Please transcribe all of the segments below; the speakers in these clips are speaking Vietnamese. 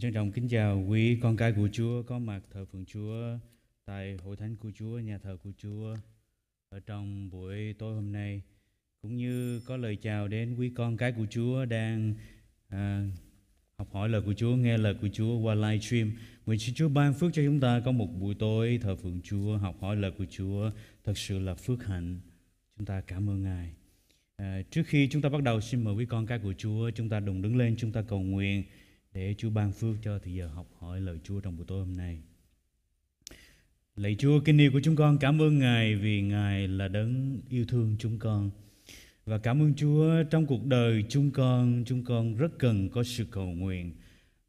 Trân trọng kính chào quý con cái của Chúa có mặt thờ phượng Chúa tại hội thánh của Chúa, nhà thờ của Chúa ở trong buổi tối hôm nay cũng như có lời chào đến quý con cái của Chúa đang à, học hỏi lời của Chúa, nghe lời của Chúa qua live stream. Nguyện xin Chúa ban phước cho chúng ta có một buổi tối thờ phượng Chúa, học hỏi lời của Chúa thật sự là phước hạnh. Chúng ta cảm ơn Ngài. À, trước khi chúng ta bắt đầu xin mời quý con cái của Chúa chúng ta đồng đứng lên chúng ta cầu nguyện để Chúa ban phước cho thì giờ học hỏi lời Chúa trong buổi tối hôm nay. Lạy Chúa kính yêu của chúng con cảm ơn Ngài vì Ngài là đấng yêu thương chúng con. Và cảm ơn Chúa trong cuộc đời chúng con, chúng con rất cần có sự cầu nguyện.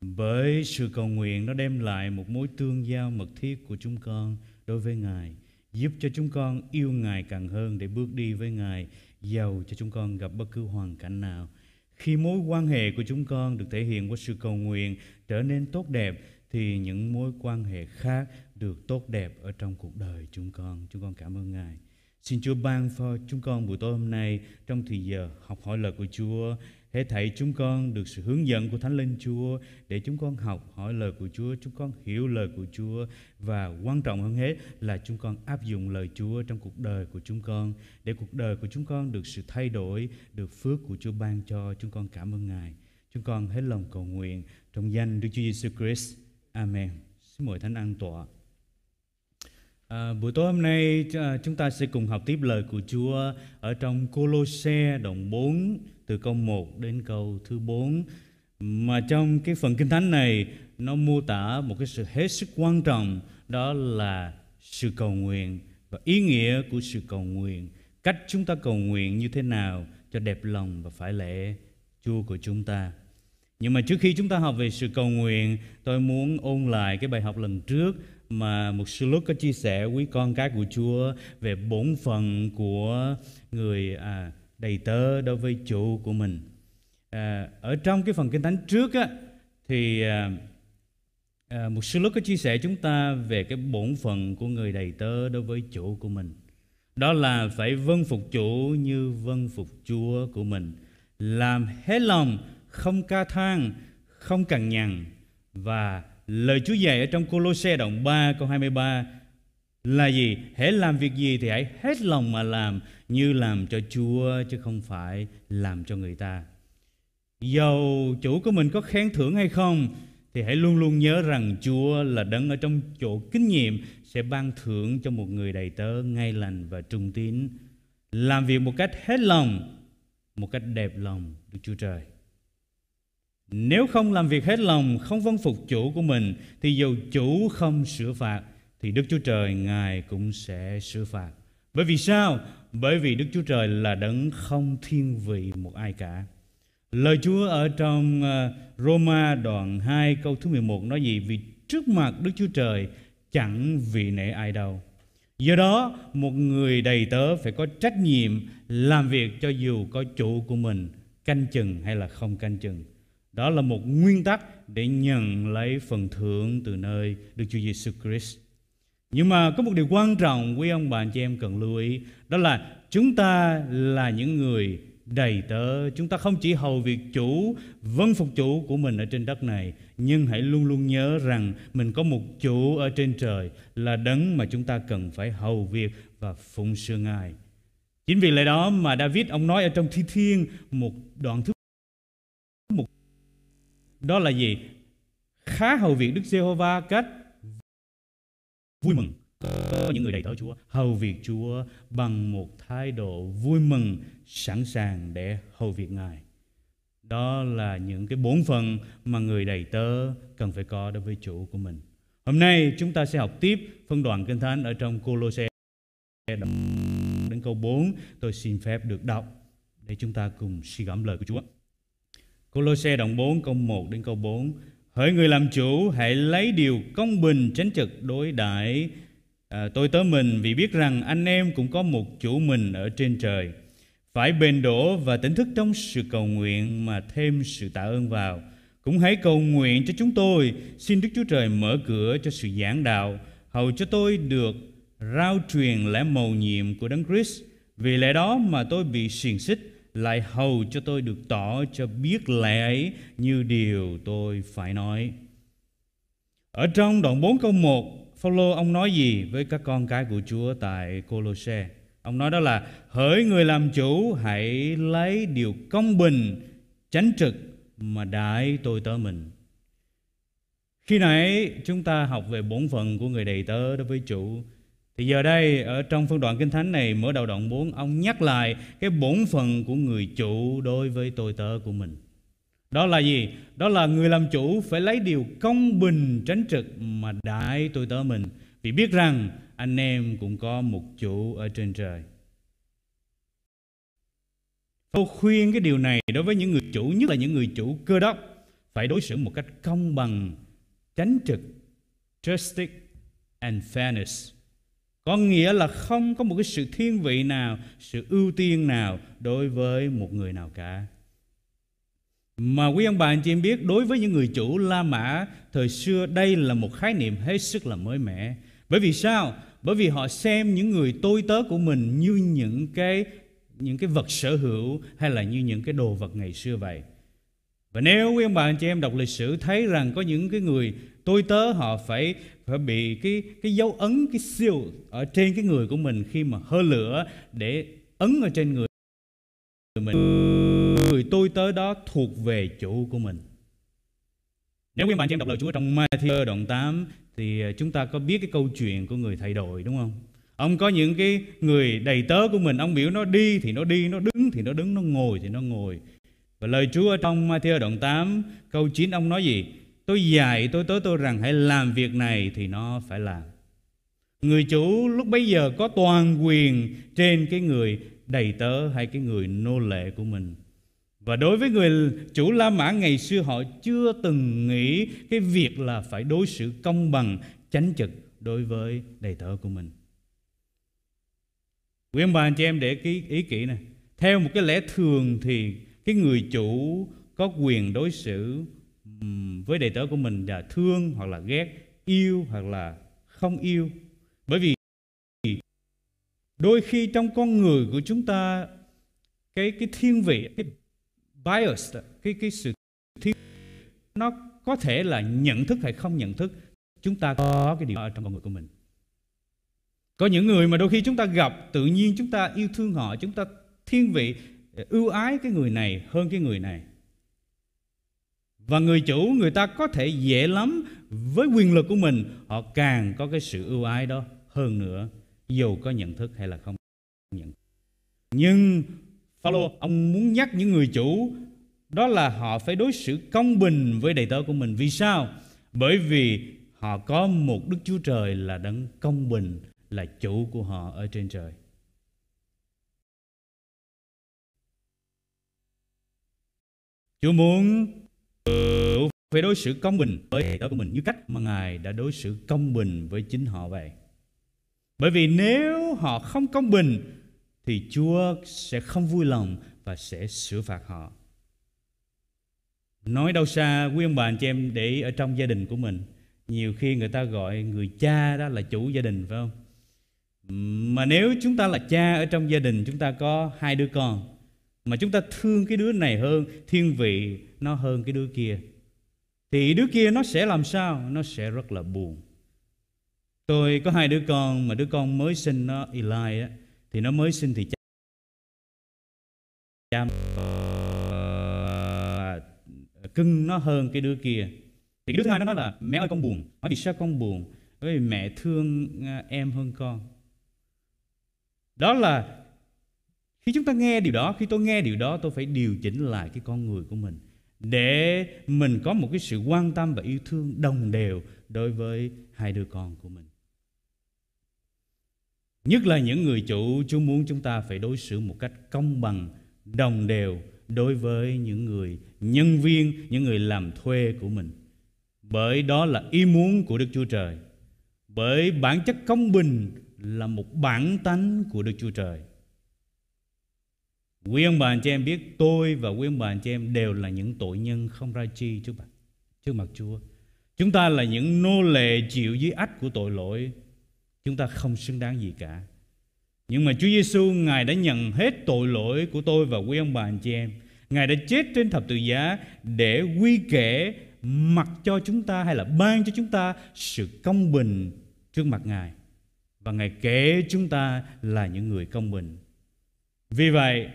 Bởi sự cầu nguyện nó đem lại một mối tương giao mật thiết của chúng con đối với Ngài, giúp cho chúng con yêu Ngài càng hơn để bước đi với Ngài, giàu cho chúng con gặp bất cứ hoàn cảnh nào. Khi mối quan hệ của chúng con được thể hiện qua sự cầu nguyện trở nên tốt đẹp, thì những mối quan hệ khác được tốt đẹp ở trong cuộc đời chúng con. Chúng con cảm ơn Ngài. Xin Chúa ban cho chúng con buổi tối hôm nay trong thời giờ học hỏi lời của Chúa. Hết thảy chúng con được sự hướng dẫn của Thánh Linh Chúa để chúng con học hỏi lời của Chúa, chúng con hiểu lời của Chúa và quan trọng hơn hết là chúng con áp dụng lời Chúa trong cuộc đời của chúng con để cuộc đời của chúng con được sự thay đổi, được phước của Chúa ban cho. Chúng con cảm ơn Ngài. Chúng con hết lòng cầu nguyện trong danh Đức Chúa Giêsu Christ. Amen. Xin mời Thánh an tọa. À, buổi tối hôm nay à, chúng ta sẽ cùng học tiếp lời của Chúa ở trong Colosse đoạn 4 từ câu 1 đến câu thứ 4 mà trong cái phần kinh thánh này nó mô tả một cái sự hết sức quan trọng đó là sự cầu nguyện và ý nghĩa của sự cầu nguyện. Cách chúng ta cầu nguyện như thế nào cho đẹp lòng và phải lẽ Chúa của chúng ta. Nhưng mà trước khi chúng ta học về sự cầu nguyện tôi muốn ôn lại cái bài học lần trước mà một sư lúc có chia sẻ quý con cái của Chúa về bổn phận của người à, đầy tớ đối với chủ của mình. À, ở trong cái phần kinh thánh trước á, thì à, à, một sư lúc có chia sẻ chúng ta về cái bổn phận của người đầy tớ đối với chủ của mình. Đó là phải vâng phục chủ như vâng phục Chúa của mình, làm hết lòng, không ca thang, không cằn nhằn và Lời Chúa dạy ở trong Colosse đoạn 3 câu 23 là gì? Hãy làm việc gì thì hãy hết lòng mà làm như làm cho Chúa chứ không phải làm cho người ta. Dầu chủ của mình có khen thưởng hay không thì hãy luôn luôn nhớ rằng Chúa là đấng ở trong chỗ kinh nghiệm sẽ ban thưởng cho một người đầy tớ ngay lành và trung tín làm việc một cách hết lòng, một cách đẹp lòng Đức Chúa Trời. Nếu không làm việc hết lòng, không vâng phục chủ của mình, thì dù chủ không sửa phạt, thì Đức Chúa Trời Ngài cũng sẽ sửa phạt. Bởi vì sao? Bởi vì Đức Chúa Trời là đấng không thiên vị một ai cả. Lời Chúa ở trong ờ, Roma đoạn 2 câu thứ 11 nói gì? Vì trước mặt Đức Chúa Trời chẳng vì nể ai đâu. Do đó, một người đầy tớ phải có trách nhiệm làm việc cho dù có chủ của mình canh chừng hay là không canh chừng. Đó là một nguyên tắc để nhận lấy phần thưởng từ nơi Đức Chúa Giêsu Christ. Nhưng mà có một điều quan trọng quý ông bà anh chị em cần lưu ý Đó là chúng ta là những người đầy tớ Chúng ta không chỉ hầu việc chủ, vâng phục chủ của mình ở trên đất này Nhưng hãy luôn luôn nhớ rằng mình có một chủ ở trên trời Là đấng mà chúng ta cần phải hầu việc và phụng sự Ngài Chính vì lẽ đó mà David ông nói ở trong Thi Thiên một đoạn thứ một đó là gì? Khá hầu việc Đức Giê-hô-va cách vui mừng có những người đầy tớ, Chúa, hầu việc Chúa bằng một thái độ vui mừng, sẵn sàng để hầu việc Ngài. Đó là những cái bốn phần mà người đầy tớ cần phải có đối với chủ của mình. Hôm nay chúng ta sẽ học tiếp phân đoạn kinh thánh ở trong Colosse đến câu 4 tôi xin phép được đọc để chúng ta cùng suy gẫm lời của Chúa. Colosse đoạn 4 câu 1 đến câu 4 Hỡi người làm chủ hãy lấy điều công bình tránh trực đối đãi. À, tôi tớ mình vì biết rằng anh em cũng có một chủ mình ở trên trời. Phải bền đổ và tỉnh thức trong sự cầu nguyện mà thêm sự tạ ơn vào. Cũng hãy cầu nguyện cho chúng tôi. Xin Đức Chúa Trời mở cửa cho sự giảng đạo hầu cho tôi được rao truyền lẽ mầu nhiệm của Đấng Christ. Vì lẽ đó mà tôi bị xiềng xích lại hầu cho tôi được tỏ cho biết lẽ ấy như điều tôi phải nói. Ở trong đoạn 4 câu 1, Phaolô ông nói gì với các con cái của Chúa tại Colosse? Ông nói đó là hỡi người làm chủ hãy lấy điều công bình, chánh trực mà đại tôi tớ mình. Khi nãy chúng ta học về bổn phận của người đầy tớ đối với chủ thì giờ đây ở trong phân đoạn Kinh Thánh này mở đầu đoạn 4 ông nhắc lại cái bổn phận của người chủ đối với tôi tớ của mình. Đó là gì? Đó là người làm chủ phải lấy điều công bình tránh trực mà đãi tôi tớ mình. Vì biết rằng anh em cũng có một chủ ở trên trời. Tôi khuyên cái điều này đối với những người chủ, nhất là những người chủ cơ đốc, phải đối xử một cách công bằng, tránh trực, justice and fairness có nghĩa là không có một cái sự thiên vị nào, sự ưu tiên nào đối với một người nào cả mà quý ông bà, anh chị em biết, đối với những người chủ La Mã, thời xưa đây là một khái niệm hết sức là mới mẻ. Bởi vì sao? Bởi vì họ xem những người tôi tớ của mình như những cái những cái vật sở hữu hay là như những cái đồ vật ngày xưa vậy. Và nếu quý ông bà, anh chị em đọc lịch sử thấy rằng có những cái người tôi tớ họ phải phải bị cái cái dấu ấn, cái siêu ở trên cái người của mình khi mà hơ lửa để ấn ở trên người mình. Người tôi tớ đó thuộc về chủ của mình. Nếu quý bạn chị em đọc lời Chúa trong Matthew đoạn 8 thì à, chúng ta có biết cái câu chuyện của người thay đổi, đúng không? Ông có những cái người đầy tớ của mình, Ông biểu nó đi thì nó đi, Nó đứng thì nó đứng, Nó ngồi thì nó ngồi. Và lời Chúa ở trong Matthew đoạn 8 Câu 9 ông nói gì? Tôi dạy tôi tới tôi rằng hãy làm việc này thì nó phải làm. Người chủ lúc bấy giờ có toàn quyền trên cái người đầy tớ hay cái người nô lệ của mình. Và đối với người chủ La Mã ngày xưa họ chưa từng nghĩ cái việc là phải đối xử công bằng, chánh trực đối với đầy tớ của mình. Quý ông bà anh chị em để cái ý kỹ này. Theo một cái lẽ thường thì cái người chủ có quyền đối xử với đệ tử của mình là thương hoặc là ghét, yêu hoặc là không yêu. Bởi vì đôi khi trong con người của chúng ta, cái cái thiên vị, cái bias, cái cái sự thiên nó có thể là nhận thức hay không nhận thức, chúng ta có cái điều đó ở trong con người của mình. Có những người mà đôi khi chúng ta gặp, tự nhiên chúng ta yêu thương họ, chúng ta thiên vị, ưu ái cái người này hơn cái người này và người chủ, người ta có thể dễ lắm với quyền lực của mình. Họ càng có cái sự ưu ái đó hơn nữa, dù có nhận thức hay là không nhận nhưng Phaolô, ông muốn nhắc những người chủ đó là họ phải đối xử công bình với đầy tớ của mình. Vì sao? Bởi vì họ có một đức chúa trời là đấng công bình, là chủ của họ ở trên trời. Chúa muốn phải đối xử công bình với hệ của mình như cách mà Ngài đã đối xử công bình với chính họ vậy. Bởi vì nếu họ không công bình, thì Chúa sẽ không vui lòng và sẽ xử phạt họ. Nói đâu xa, quý ông bà, anh chị em để ở trong gia đình của mình, Nhiều khi người ta gọi người cha đó là chủ gia đình, phải không Mà nếu chúng ta là cha ở trong gia đình, Chúng ta có hai đứa con, Mà chúng ta thương cái đứa này hơn, Thiên vị nó hơn cái đứa kia. Thì đứa kia nó sẽ làm sao? Nó sẽ rất là buồn. Tôi có hai đứa con mà đứa con mới sinh nó, Eli á, thì nó mới sinh thì cha cha ờ, cưng nó hơn cái đứa kia. Thì đứa thứ hai nó nói là, mẹ ơi, con buồn. Nói vì sao con buồn? Bởi vì mẹ thương ờ, em hơn con. Đó là khi chúng ta nghe điều đó, khi tôi nghe điều đó, tôi phải điều chỉnh lại cái con người của mình để mình có một cái sự quan tâm và yêu thương đồng đều đối với hai đứa con của mình. Nhất là những người chủ, Chúa muốn chúng ta phải đối xử một cách công bằng, đồng đều đối với những người nhân viên, những người làm thuê của mình. Bởi đó là ý muốn của Đức Chúa Trời. Bởi bản chất công bình là một bản tánh của Đức Chúa Trời. Quý ông bà anh chị em biết tôi và quý ông bà anh chị em đều là những tội nhân không ra chi trước mặt, trước mặt Chúa. Chúng ta là những nô lệ chịu dưới ách của tội lỗi. Chúng ta không xứng đáng gì cả. Nhưng mà Chúa Giêsu Ngài đã nhận hết tội lỗi của tôi và quý ông bà anh chị em. Ngài đã chết trên thập tự giá để quy kể mặc cho chúng ta hay là ban cho chúng ta sự công bình trước mặt Ngài. Và Ngài kể chúng ta là những người công bình. Vì vậy,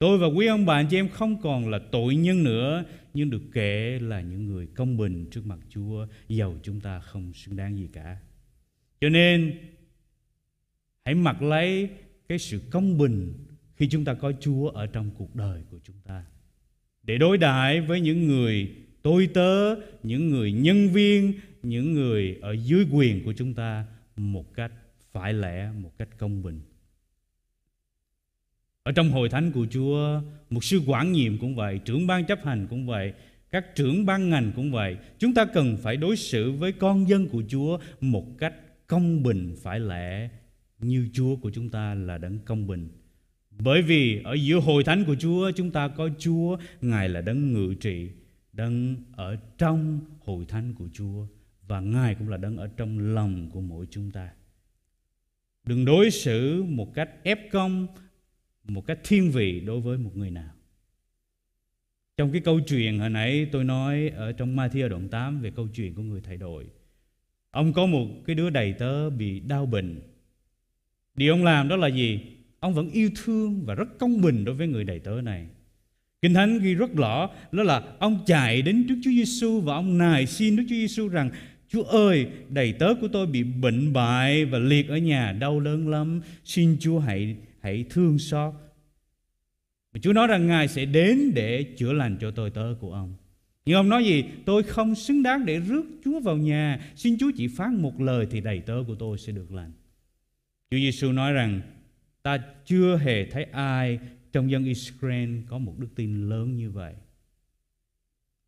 tôi và quý ông bà anh chị em không còn là tội nhân nữa, nhưng được kể là những người công bình trước mặt Chúa, dầu chúng ta không xứng đáng gì cả. Cho nên, hãy mặc lấy cái sự công bình khi chúng ta có Chúa ở trong cuộc đời của chúng ta. Để đối đãi với những người tôi tớ, những người nhân viên, những người ở dưới quyền của chúng ta một cách phải lẽ, một cách công bình. Ở trong hội thánh của Chúa, một sư quản nhiệm cũng vậy, trưởng ban chấp hành cũng vậy, các trưởng ban ngành cũng vậy. Chúng ta cần phải đối xử với con dân của Chúa một cách công bình phải lẽ như Chúa của chúng ta là đấng công bình. Bởi vì ở giữa hội thánh của Chúa chúng ta có Chúa, Ngài là đấng ngự trị, đấng ở trong hội thánh của Chúa và Ngài cũng là đấng ở trong lòng của mỗi chúng ta. Đừng đối xử một cách ép công, một cách thiên vị đối với một người nào. Trong cái câu chuyện hồi nãy tôi nói ở trong Matthew đoạn 8 về câu chuyện của người thầy đội. Ông có một cái đứa đầy tớ bị đau bệnh. Điều ông làm đó là gì? Ông vẫn yêu thương và rất công bình đối với người đầy tớ này. Kinh Thánh ghi rất rõ đó là ông chạy đến trước Chúa Giêsu và ông nài xin Đức Chúa Giêsu rằng Chúa ơi, đầy tớ của tôi bị bệnh bại và liệt ở nhà đau lớn lắm. Xin Chúa hãy hãy thương xót. Và Chúa nói rằng Ngài sẽ đến để chữa lành cho tôi, tớ của ông. Nhưng ông nói gì? Tôi không xứng đáng để rước Chúa vào nhà. Xin Chúa chỉ phán một lời thì đầy tớ của tôi sẽ được lành. Chúa Giêsu nói rằng, ta chưa hề thấy ai trong dân Israel có một đức tin lớn như vậy.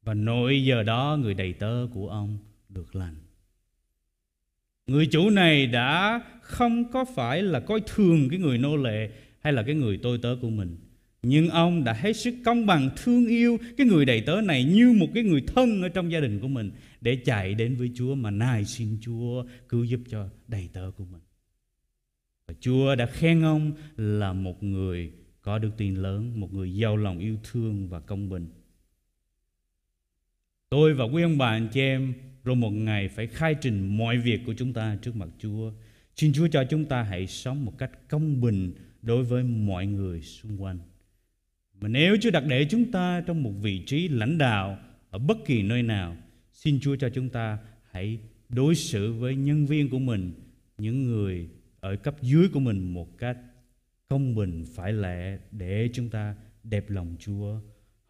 Và nội giờ đó người đầy tớ của ông được lành. Người chủ này đã không có phải là coi thường cái người nô lệ hay là cái người tôi tớ của mình. Nhưng ông đã hết sức công bằng thương yêu cái người đầy tớ này như một cái người thân ở trong gia đình của mình để chạy đến với Chúa mà nài xin Chúa cứu giúp cho đầy tớ của mình. Và Chúa đã khen ông là một người có đức tin lớn, một người giàu lòng yêu thương và công bình. Tôi và quý ông bà anh chị em rồi một ngày phải khai trình mọi việc của chúng ta trước mặt Chúa. Xin Chúa cho chúng ta hãy sống một cách công bình đối với mọi người xung quanh. Mà nếu Chúa đặt để chúng ta trong một vị trí lãnh đạo ở bất kỳ nơi nào, xin Chúa cho chúng ta hãy đối xử với nhân viên của mình, những người ở cấp dưới của mình một cách công bình phải lẽ để chúng ta đẹp lòng Chúa.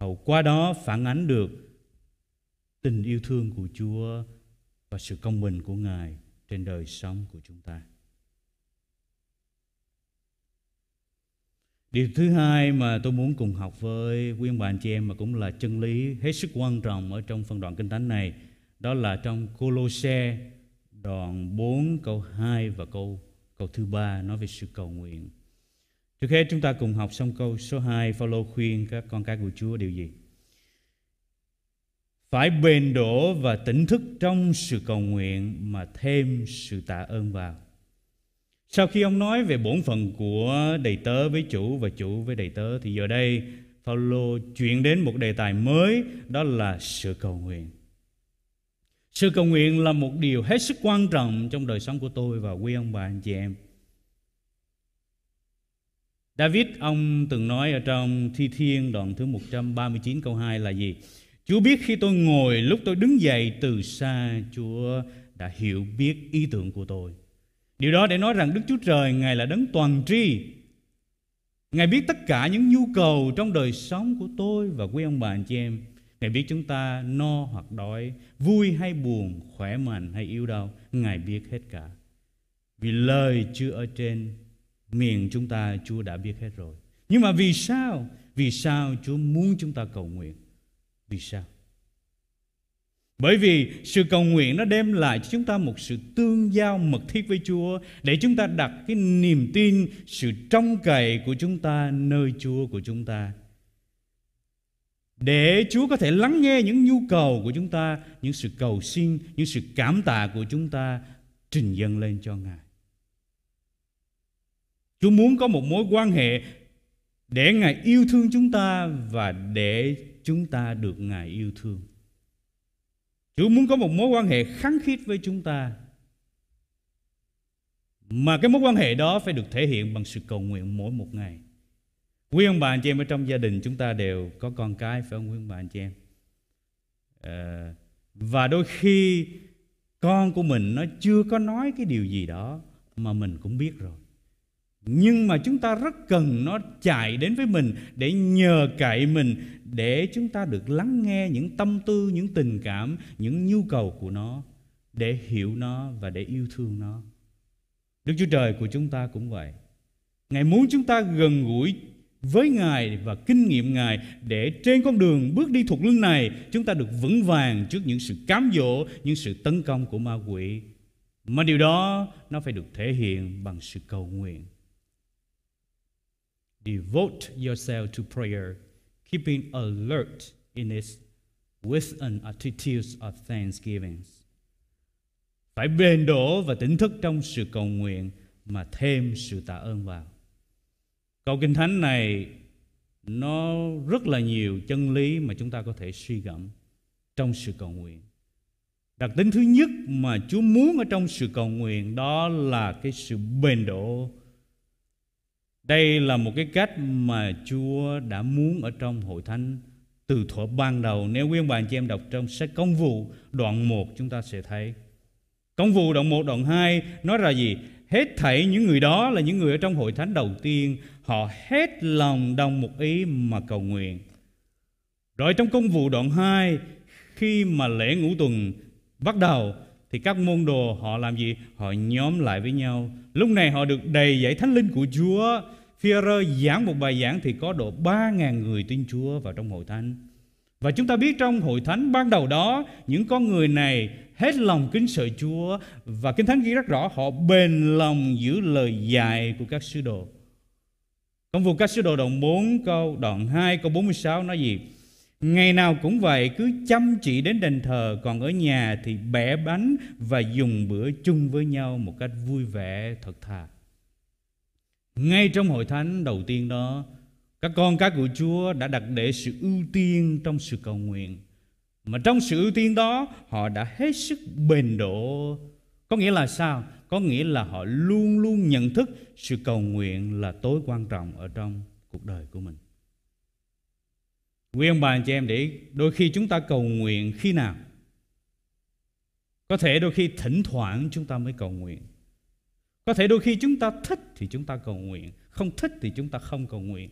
Hầu qua đó phản ánh được tình yêu thương của Chúa và sự công bình của Ngài trên đời sống của chúng ta. Điều thứ hai mà tôi muốn cùng học với quý ông bà anh chị em mà cũng là chân lý hết sức quan trọng ở trong phần đoạn kinh thánh này, đó là trong Colosse đoạn 4 câu 2 và câu câu thứ ba nói về sự cầu nguyện. Trước hết chúng ta cùng học xong câu số 2 Phaolô khuyên các con cái của Chúa điều gì? Phải bền đổ và tỉnh thức trong sự cầu nguyện mà thêm sự tạ ơn vào. Sau khi ông nói về bổn phận của đầy tớ với chủ và chủ với đầy tớ, thì giờ đây Phaolô chuyển đến một đề tài mới, đó là sự cầu nguyện. Sự cầu nguyện là một điều hết sức quan trọng trong đời sống của tôi và quý ông bà anh chị em. David, ông từng nói ở trong Thi Thiên đoạn thứ 139 câu 2 là gì? Chúa biết khi tôi ngồi lúc tôi đứng dậy từ xa Chúa đã hiểu biết ý tưởng của tôi. Điều đó để nói rằng Đức Chúa Trời Ngài là đấng toàn tri. Ngài biết tất cả những nhu cầu trong đời sống của tôi và quý ông bà anh chị em. Ngài biết chúng ta no hoặc đói, vui hay buồn, khỏe mạnh hay yếu đau. Ngài biết hết cả. Vì lời chưa ở trên miệng chúng ta Chúa đã biết hết rồi. Nhưng mà vì sao? Vì sao Chúa muốn chúng ta cầu nguyện? Vì sao? Bởi vì sự cầu nguyện nó đem lại cho chúng ta một sự tương giao mật thiết với Chúa để chúng ta đặt cái niềm tin, sự trông cậy của chúng ta nơi Chúa của chúng ta. Để Chúa có thể lắng nghe những nhu cầu của chúng ta, những sự cầu xin, những sự cảm tạ của chúng ta trình dâng lên cho Ngài. Chúa muốn có một mối quan hệ để Ngài yêu thương chúng ta và để chúng ta được Ngài yêu thương. Chúa muốn có một mối quan hệ khăng khít với chúng ta mà cái mối quan hệ đó phải được thể hiện bằng sự cầu nguyện mỗi một ngày. Quý ông bà anh chị em ở trong gia đình chúng ta đều có con cái phải không quý ông bà anh chị em? À, và đôi khi con của mình nó chưa có nói cái điều gì đó mà mình cũng biết rồi nhưng mà chúng ta rất cần nó chạy đến với mình để nhờ cậy mình để chúng ta được lắng nghe những tâm tư những tình cảm những nhu cầu của nó để hiểu nó và để yêu thương nó đức chúa trời của chúng ta cũng vậy ngài muốn chúng ta gần gũi với Ngài và kinh nghiệm Ngài để trên con đường bước đi thuộc linh này chúng ta được vững vàng trước những sự cám dỗ, những sự tấn công của ma quỷ. Mà điều đó nó phải được thể hiện bằng sự cầu nguyện. Devote yourself to prayer, keeping alert in this with an attitude of thanksgiving. Phải bền đổ và tỉnh thức trong sự cầu nguyện mà thêm sự tạ ơn vào. Câu Kinh Thánh này nó rất là nhiều chân lý mà chúng ta có thể suy gẫm trong sự cầu nguyện. Đặc tính thứ nhất mà Chúa muốn ở trong sự cầu nguyện đó là cái sự bền độ. Đây là một cái cách mà Chúa đã muốn ở trong hội thánh từ thuở ban đầu. Nếu quý ông bà chị em đọc trong sách công vụ, đoạn 1 chúng ta sẽ thấy. Công vụ đoạn 1 đoạn 2 nói là gì? Hết thảy những người đó là những người ở trong hội thánh đầu tiên Họ hết lòng đồng một ý mà cầu nguyện Rồi trong công vụ đoạn 2 Khi mà lễ ngũ tuần bắt đầu thì các môn đồ họ làm gì? Họ nhóm lại với nhau. Lúc này họ được đầy dạy thánh linh của Chúa. Phi-rơ giảng một bài giảng thì có độ 3.000 người tin Chúa vào trong hội thánh. Và chúng ta biết trong hội thánh ban đầu đó, Những con người này hết lòng kính sợ Chúa. Và Kinh Thánh ghi rất rõ, Họ bền lòng giữ lời dạy của các sứ đồ. Công vụ các sứ đồ đoạn 4 câu đoạn 2 câu 46 nói gì? Ngày nào cũng vậy, cứ chăm chỉ đến đền thờ, Còn ở nhà thì bẻ bánh và dùng bữa chung với nhau Một cách vui vẻ, thật thà Ngay trong hội thánh đầu tiên đó, các con, các của Chúa đã đặt để sự ưu tiên trong sự cầu nguyện. Mà trong sự ưu tiên đó, họ đã hết sức bền độ. Có nghĩa là sao? Có nghĩa là họ luôn luôn nhận thức sự cầu nguyện là tối quan trọng ở trong cuộc đời của mình. Quý ông bà anh chị em để đôi khi chúng ta cầu nguyện khi nào? Có thể đôi khi thỉnh thoảng chúng ta mới cầu nguyện. Có thể đôi khi chúng ta thích thì chúng ta cầu nguyện, không thích thì chúng ta không cầu nguyện.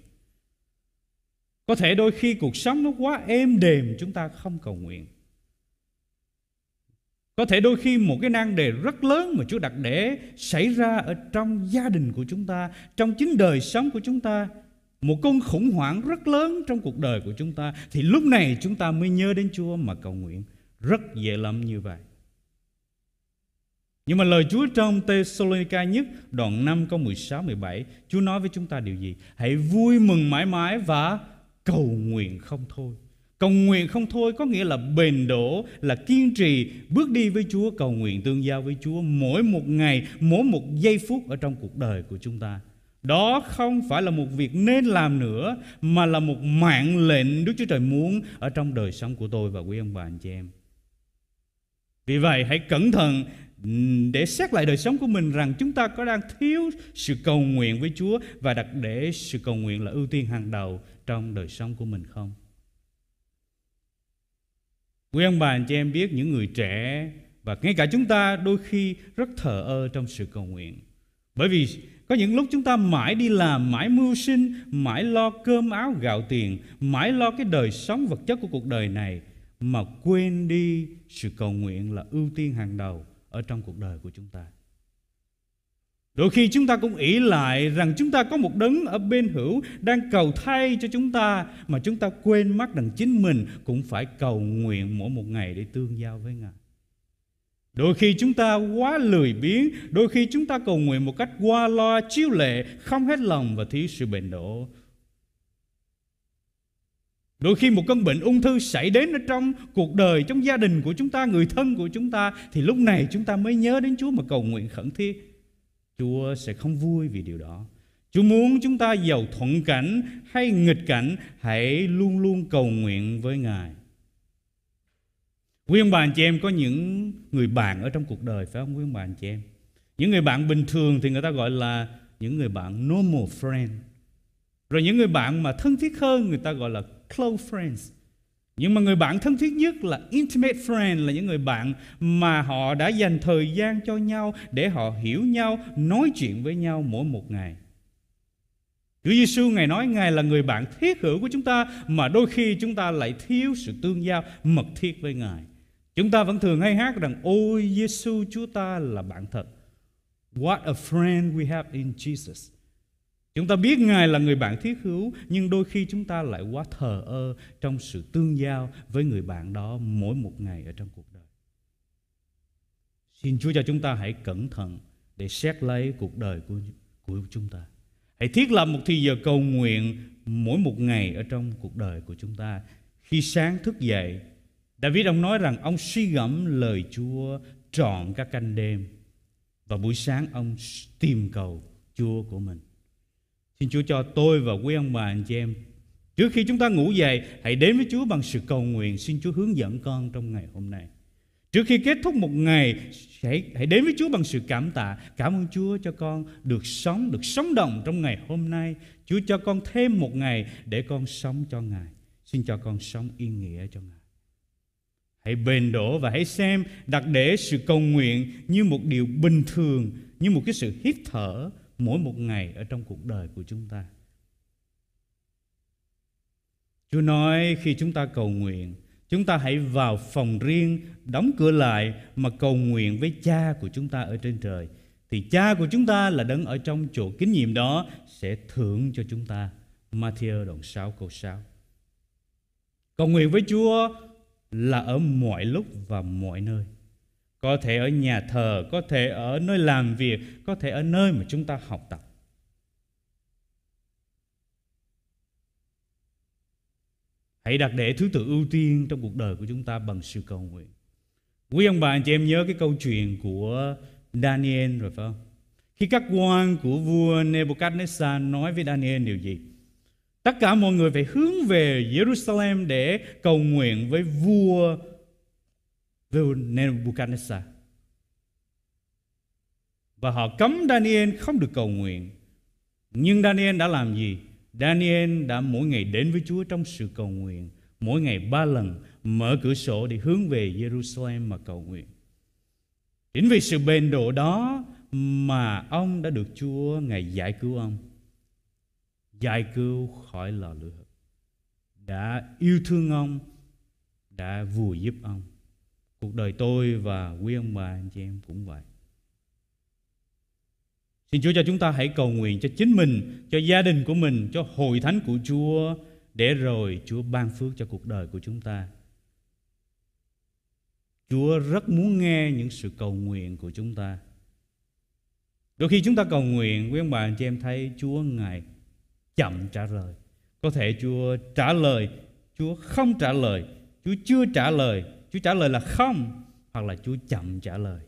Có thể đôi khi cuộc sống nó quá êm đềm chúng ta không cầu nguyện. Có thể đôi khi một cái nan đề rất lớn mà Chúa đặt để xảy ra ở trong gia đình của chúng ta, trong chính đời sống của chúng ta, một cơn khủng hoảng rất lớn trong cuộc đời của chúng ta thì lúc này chúng ta mới nhớ đến Chúa mà cầu nguyện. Rất dễ lắm như vậy. Nhưng mà lời Chúa trong Thessalonica nhất, đoạn 5 câu 16 17 Chúa nói với chúng ta điều gì? Hãy vui mừng mãi mãi và cầu nguyện không thôi cầu nguyện không thôi có nghĩa là bền đổ, là kiên trì, bước đi với chúa, cầu nguyện tương giao với chúa mỗi một ngày, mỗi một giây phút ở trong cuộc đời của chúng ta đó không phải là một việc nên làm nữa, mà là một mạng lệnh Đức Chúa Trời muốn ở trong đời sống của tôi và quý ông bà anh chị em. Vì vậy, hãy cẩn thận để xét lại đời sống của mình rằng chúng ta có đang thiếu sự cầu nguyện với Chúa và đặt để sự cầu nguyện là ưu tiên hàng đầu trong đời sống của mình không? Quý ông bà anh chị em biết những người trẻ và ngay cả chúng ta đôi khi rất thờ ơ trong sự cầu nguyện. Bởi vì có những lúc chúng ta mãi đi làm, mãi mưu sinh, mãi lo cơm áo gạo tiền, mãi lo cái đời sống vật chất của cuộc đời này mà quên đi sự cầu nguyện là ưu tiên hàng đầu ở trong cuộc đời của chúng ta. Đôi khi chúng ta cũng ý lại rằng chúng ta có một đấng ở bên hữu đang cầu thay cho chúng ta mà chúng ta quên mất rằng chính mình cũng phải cầu nguyện mỗi một ngày để tương giao với Ngài. Đôi khi chúng ta quá lười biếng, đôi khi chúng ta cầu nguyện một cách qua loa, chiêu lệ, không hết lòng và thiếu sự bền độ. Đôi khi một cơn bệnh ung thư xảy đến ở trong cuộc đời, trong gia đình của chúng ta, người thân của chúng ta Thì lúc này chúng ta mới nhớ đến Chúa mà cầu nguyện khẩn thiết Chúa sẽ không vui vì điều đó. Chúa muốn chúng ta giàu thuận cảnh hay nghịch cảnh, hãy luôn luôn cầu nguyện với Ngài. Quý ông bà anh chị em có những người bạn ở trong cuộc đời phải không quý ông bà anh chị em? Những người bạn bình thường thì người ta gọi là những người bạn normal friend. Rồi những người bạn mà thân thiết hơn người ta gọi là close friends. Nhưng mà người bạn thân thiết nhất là intimate friend là những người bạn mà họ đã dành thời gian cho nhau để họ hiểu nhau, nói chuyện với nhau mỗi một ngày. Chúa Giêsu ngài nói ngài là người bạn thiết hữu của chúng ta mà đôi khi chúng ta lại thiếu sự tương giao mật thiết với ngài. Chúng ta vẫn thường hay hát rằng ôi Giêsu Chúa ta là bạn thật. What a friend we have in Jesus. Chúng ta biết Ngài là người bạn thiết hữu nhưng đôi khi chúng ta lại quá thờ ơ trong sự tương giao với người bạn đó mỗi một ngày ở trong cuộc đời. Xin Chúa cho chúng ta hãy cẩn thận để xét lấy cuộc đời của của chúng ta. Hãy thiết lập một thời giờ cầu nguyện mỗi một ngày ở trong cuộc đời của chúng ta. Khi sáng thức dậy, David ông nói rằng ông suy gẫm lời Chúa trọn các canh đêm. Và buổi sáng ông tìm cầu Chúa của mình. Xin Chúa cho tôi và quý ông bà anh chị em Trước khi chúng ta ngủ dậy Hãy đến với Chúa bằng sự cầu nguyện. Xin Chúa hướng dẫn con trong ngày hôm nay. Trước khi kết thúc một ngày hãy, hãy đến với Chúa bằng sự cảm tạ. Cảm ơn Chúa cho con được sống Được sống động trong ngày hôm nay. Chúa cho con thêm một ngày Để con sống cho Ngài. Xin cho con sống yên nghĩa cho Ngài. Hãy bền đổ và hãy xem đặt để sự cầu nguyện như một điều bình thường, như một cái sự hít thở mỗi một ngày ở trong cuộc đời của chúng ta. Chúa nói khi chúng ta cầu nguyện, chúng ta hãy vào phòng riêng, đóng cửa lại mà cầu nguyện với cha của chúng ta ở trên trời. Thì cha của chúng ta là đấng ở trong chỗ kín nhiệm đó sẽ thưởng cho chúng ta. Matthew đoạn 6 câu 6. Cầu nguyện với Chúa là ở mọi lúc và mọi nơi. Có thể ở nhà thờ, có thể ở nơi làm việc, có thể ở nơi mà chúng ta học tập. Hãy đặt để thứ tự ưu tiên trong cuộc đời của chúng ta bằng sự cầu nguyện. Quý ông bà, anh chị em nhớ cái câu chuyện của Daniel rồi phải không? Khi các quan của vua Nebuchadnezzar nói với Daniel điều gì? Tất cả mọi người phải hướng về Jerusalem để cầu nguyện với vua Nebuchadnezzar. Và họ cấm Daniel không được cầu nguyện. Nhưng Daniel đã làm gì? Daniel đã mỗi ngày đến với Chúa trong sự cầu nguyện. Mỗi ngày ba lần mở cửa sổ để hướng về Jerusalem mà cầu nguyện. Chính vì sự bền độ đó mà ông đã được Chúa ngày giải cứu ông. Giải cứu khỏi lò lửa. Đã yêu thương ông, đã vùi giúp ông. Cuộc đời tôi và quý ông bà anh chị em cũng vậy. Xin Chúa cho chúng ta hãy cầu nguyện cho chính mình, cho gia đình của mình, cho hội thánh của Chúa để rồi Chúa ban phước cho cuộc đời của chúng ta. Chúa rất muốn nghe những sự cầu nguyện của chúng ta. Đôi khi chúng ta cầu nguyện, quý ông bà anh chị em thấy Chúa Ngài chậm trả lời. Có thể Chúa trả lời, Chúa không trả lời, Chúa chưa trả lời Chúa trả lời là không hoặc là Chúa chậm trả lời.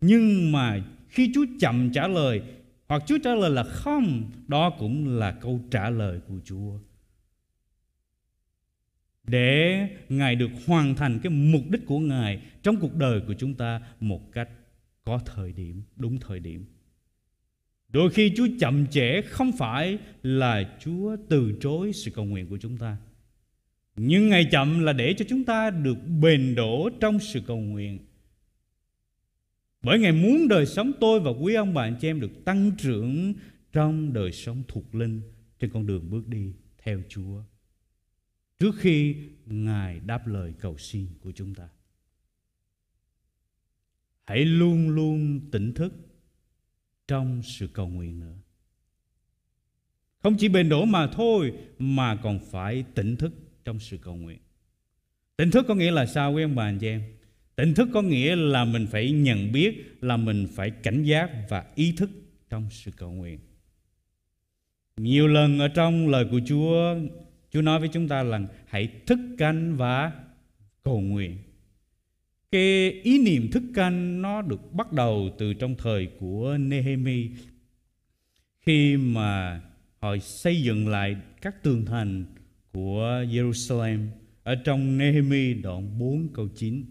Nhưng mà khi Chúa chậm trả lời hoặc Chúa trả lời là không, đó cũng là câu trả lời của Chúa. Để Ngài được hoàn thành cái mục đích của Ngài trong cuộc đời của chúng ta một cách có thời điểm, đúng thời điểm. Đôi khi Chúa chậm trễ không phải là Chúa từ chối sự cầu nguyện của chúng ta nhưng ngày chậm là để cho chúng ta được bền đổ trong sự cầu nguyện. Bởi Ngài muốn đời sống tôi và quý ông bà anh chị em được tăng trưởng trong đời sống thuộc linh trên con đường bước đi theo Chúa. Trước khi Ngài đáp lời cầu xin của chúng ta. Hãy luôn luôn tỉnh thức trong sự cầu nguyện nữa. Không chỉ bền đổ mà thôi mà còn phải tỉnh thức trong sự cầu nguyện. Tỉnh thức có nghĩa là sao quý ông bà anh chị em? Tỉnh thức có nghĩa là mình phải nhận biết, là mình phải cảnh giác và ý thức trong sự cầu nguyện. Nhiều lần ở trong lời của Chúa, Chúa nói với chúng ta là hãy thức canh và cầu nguyện. Cái ý niệm thức canh nó được bắt đầu từ trong thời của Nehemi khi mà họ xây dựng lại các tường thành của Jerusalem, ở trong Nehemi đoạn 4 câu 9.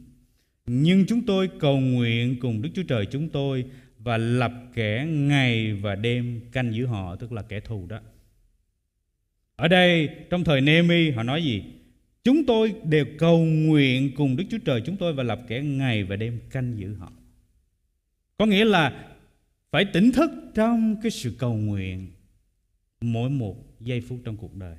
nhưng chúng tôi cầu nguyện cùng Đức Chúa Trời chúng tôi và lập kẻ ngày và đêm canh giữ họ, tức là kẻ thù đó. Ở đây, trong thời Nehemi, họ nói gì? Chúng tôi đều cầu nguyện cùng Đức Chúa Trời chúng tôi và lập kẻ ngày và đêm canh giữ họ. Có nghĩa là phải tỉnh thức trong cái sự cầu nguyện mỗi một giây phút trong cuộc đời.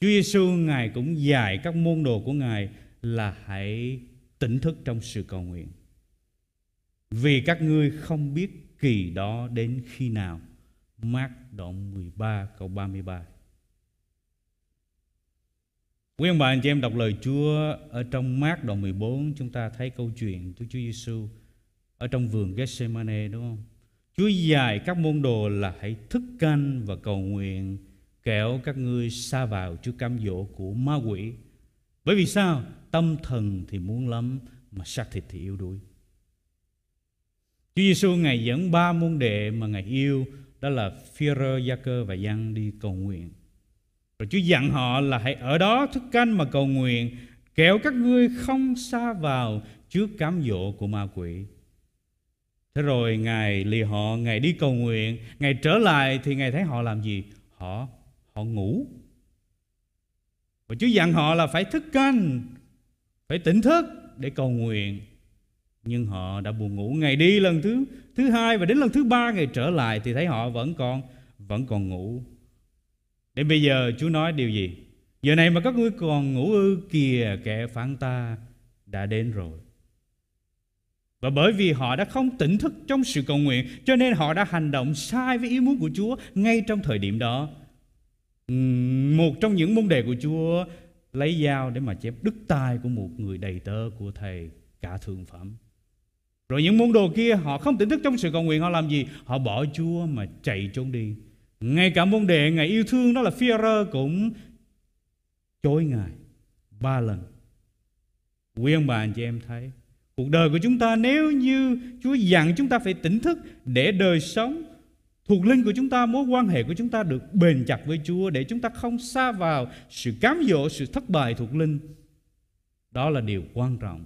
Chúa Giêsu ngài cũng dạy các môn đồ của ngài là hãy tỉnh thức trong sự cầu nguyện. Vì các ngươi không biết kỳ đó đến khi nào. Mát đoạn 13 câu 33. Quý ông bà anh chị em đọc lời Chúa ở trong mát đoạn 14 chúng ta thấy câu chuyện của Chúa Giêsu ở trong vườn Gethsemane đúng không? Chúa dạy các môn đồ là hãy thức canh và cầu nguyện kẻo các ngươi xa vào trước cám dỗ của ma quỷ. Bởi vì sao? Tâm thần thì muốn lắm mà xác thịt thì yếu đuối. Chúa Giêsu ngài dẫn ba môn đệ mà ngài yêu đó là Phi-rơ, Gia-cơ và Giăng đi cầu nguyện. Rồi Chúa dặn họ là hãy ở đó thức canh mà cầu nguyện kẻo các ngươi không xa vào trước cám dỗ của ma quỷ. Thế rồi Ngài lì họ, Ngài đi cầu nguyện, Ngài trở lại thì Ngài thấy họ làm gì? Họ họ ngủ. Và Chúa dặn họ là phải thức canh, phải tỉnh thức để cầu nguyện. Nhưng họ đã buồn ngủ. Ngày đi lần thứ thứ hai và đến lần thứ ba ngày trở lại thì thấy họ vẫn còn vẫn còn ngủ. Đến bây giờ Chúa nói điều gì? Giờ này mà các ngươi còn ngủ ư kìa, kẻ phản ta đã đến rồi. Và bởi vì họ đã không tỉnh thức trong sự cầu nguyện, Cho nên họ đã hành động sai với ý muốn của Chúa Ngay trong thời điểm đó Một trong những môn đề của Chúa Lấy dao để mà chém đứt tai của một người đầy tớ của Thầy Cả thượng phẩm Rồi những môn đồ kia họ không tỉnh thức trong sự cầu nguyện, Họ làm gì? Họ bỏ Chúa mà chạy trốn đi ngay cả môn đệ Ngài yêu thương đó là Führer cũng chối Ngài ba lần Quý ông bà anh chị em thấy Cuộc đời của chúng ta nếu như Chúa dặn chúng ta phải tỉnh thức để đời sống thuộc linh của chúng ta, mối quan hệ của chúng ta được bền chặt với Chúa để chúng ta không xa vào sự cám dỗ, sự thất bại thuộc linh. Đó là điều quan trọng.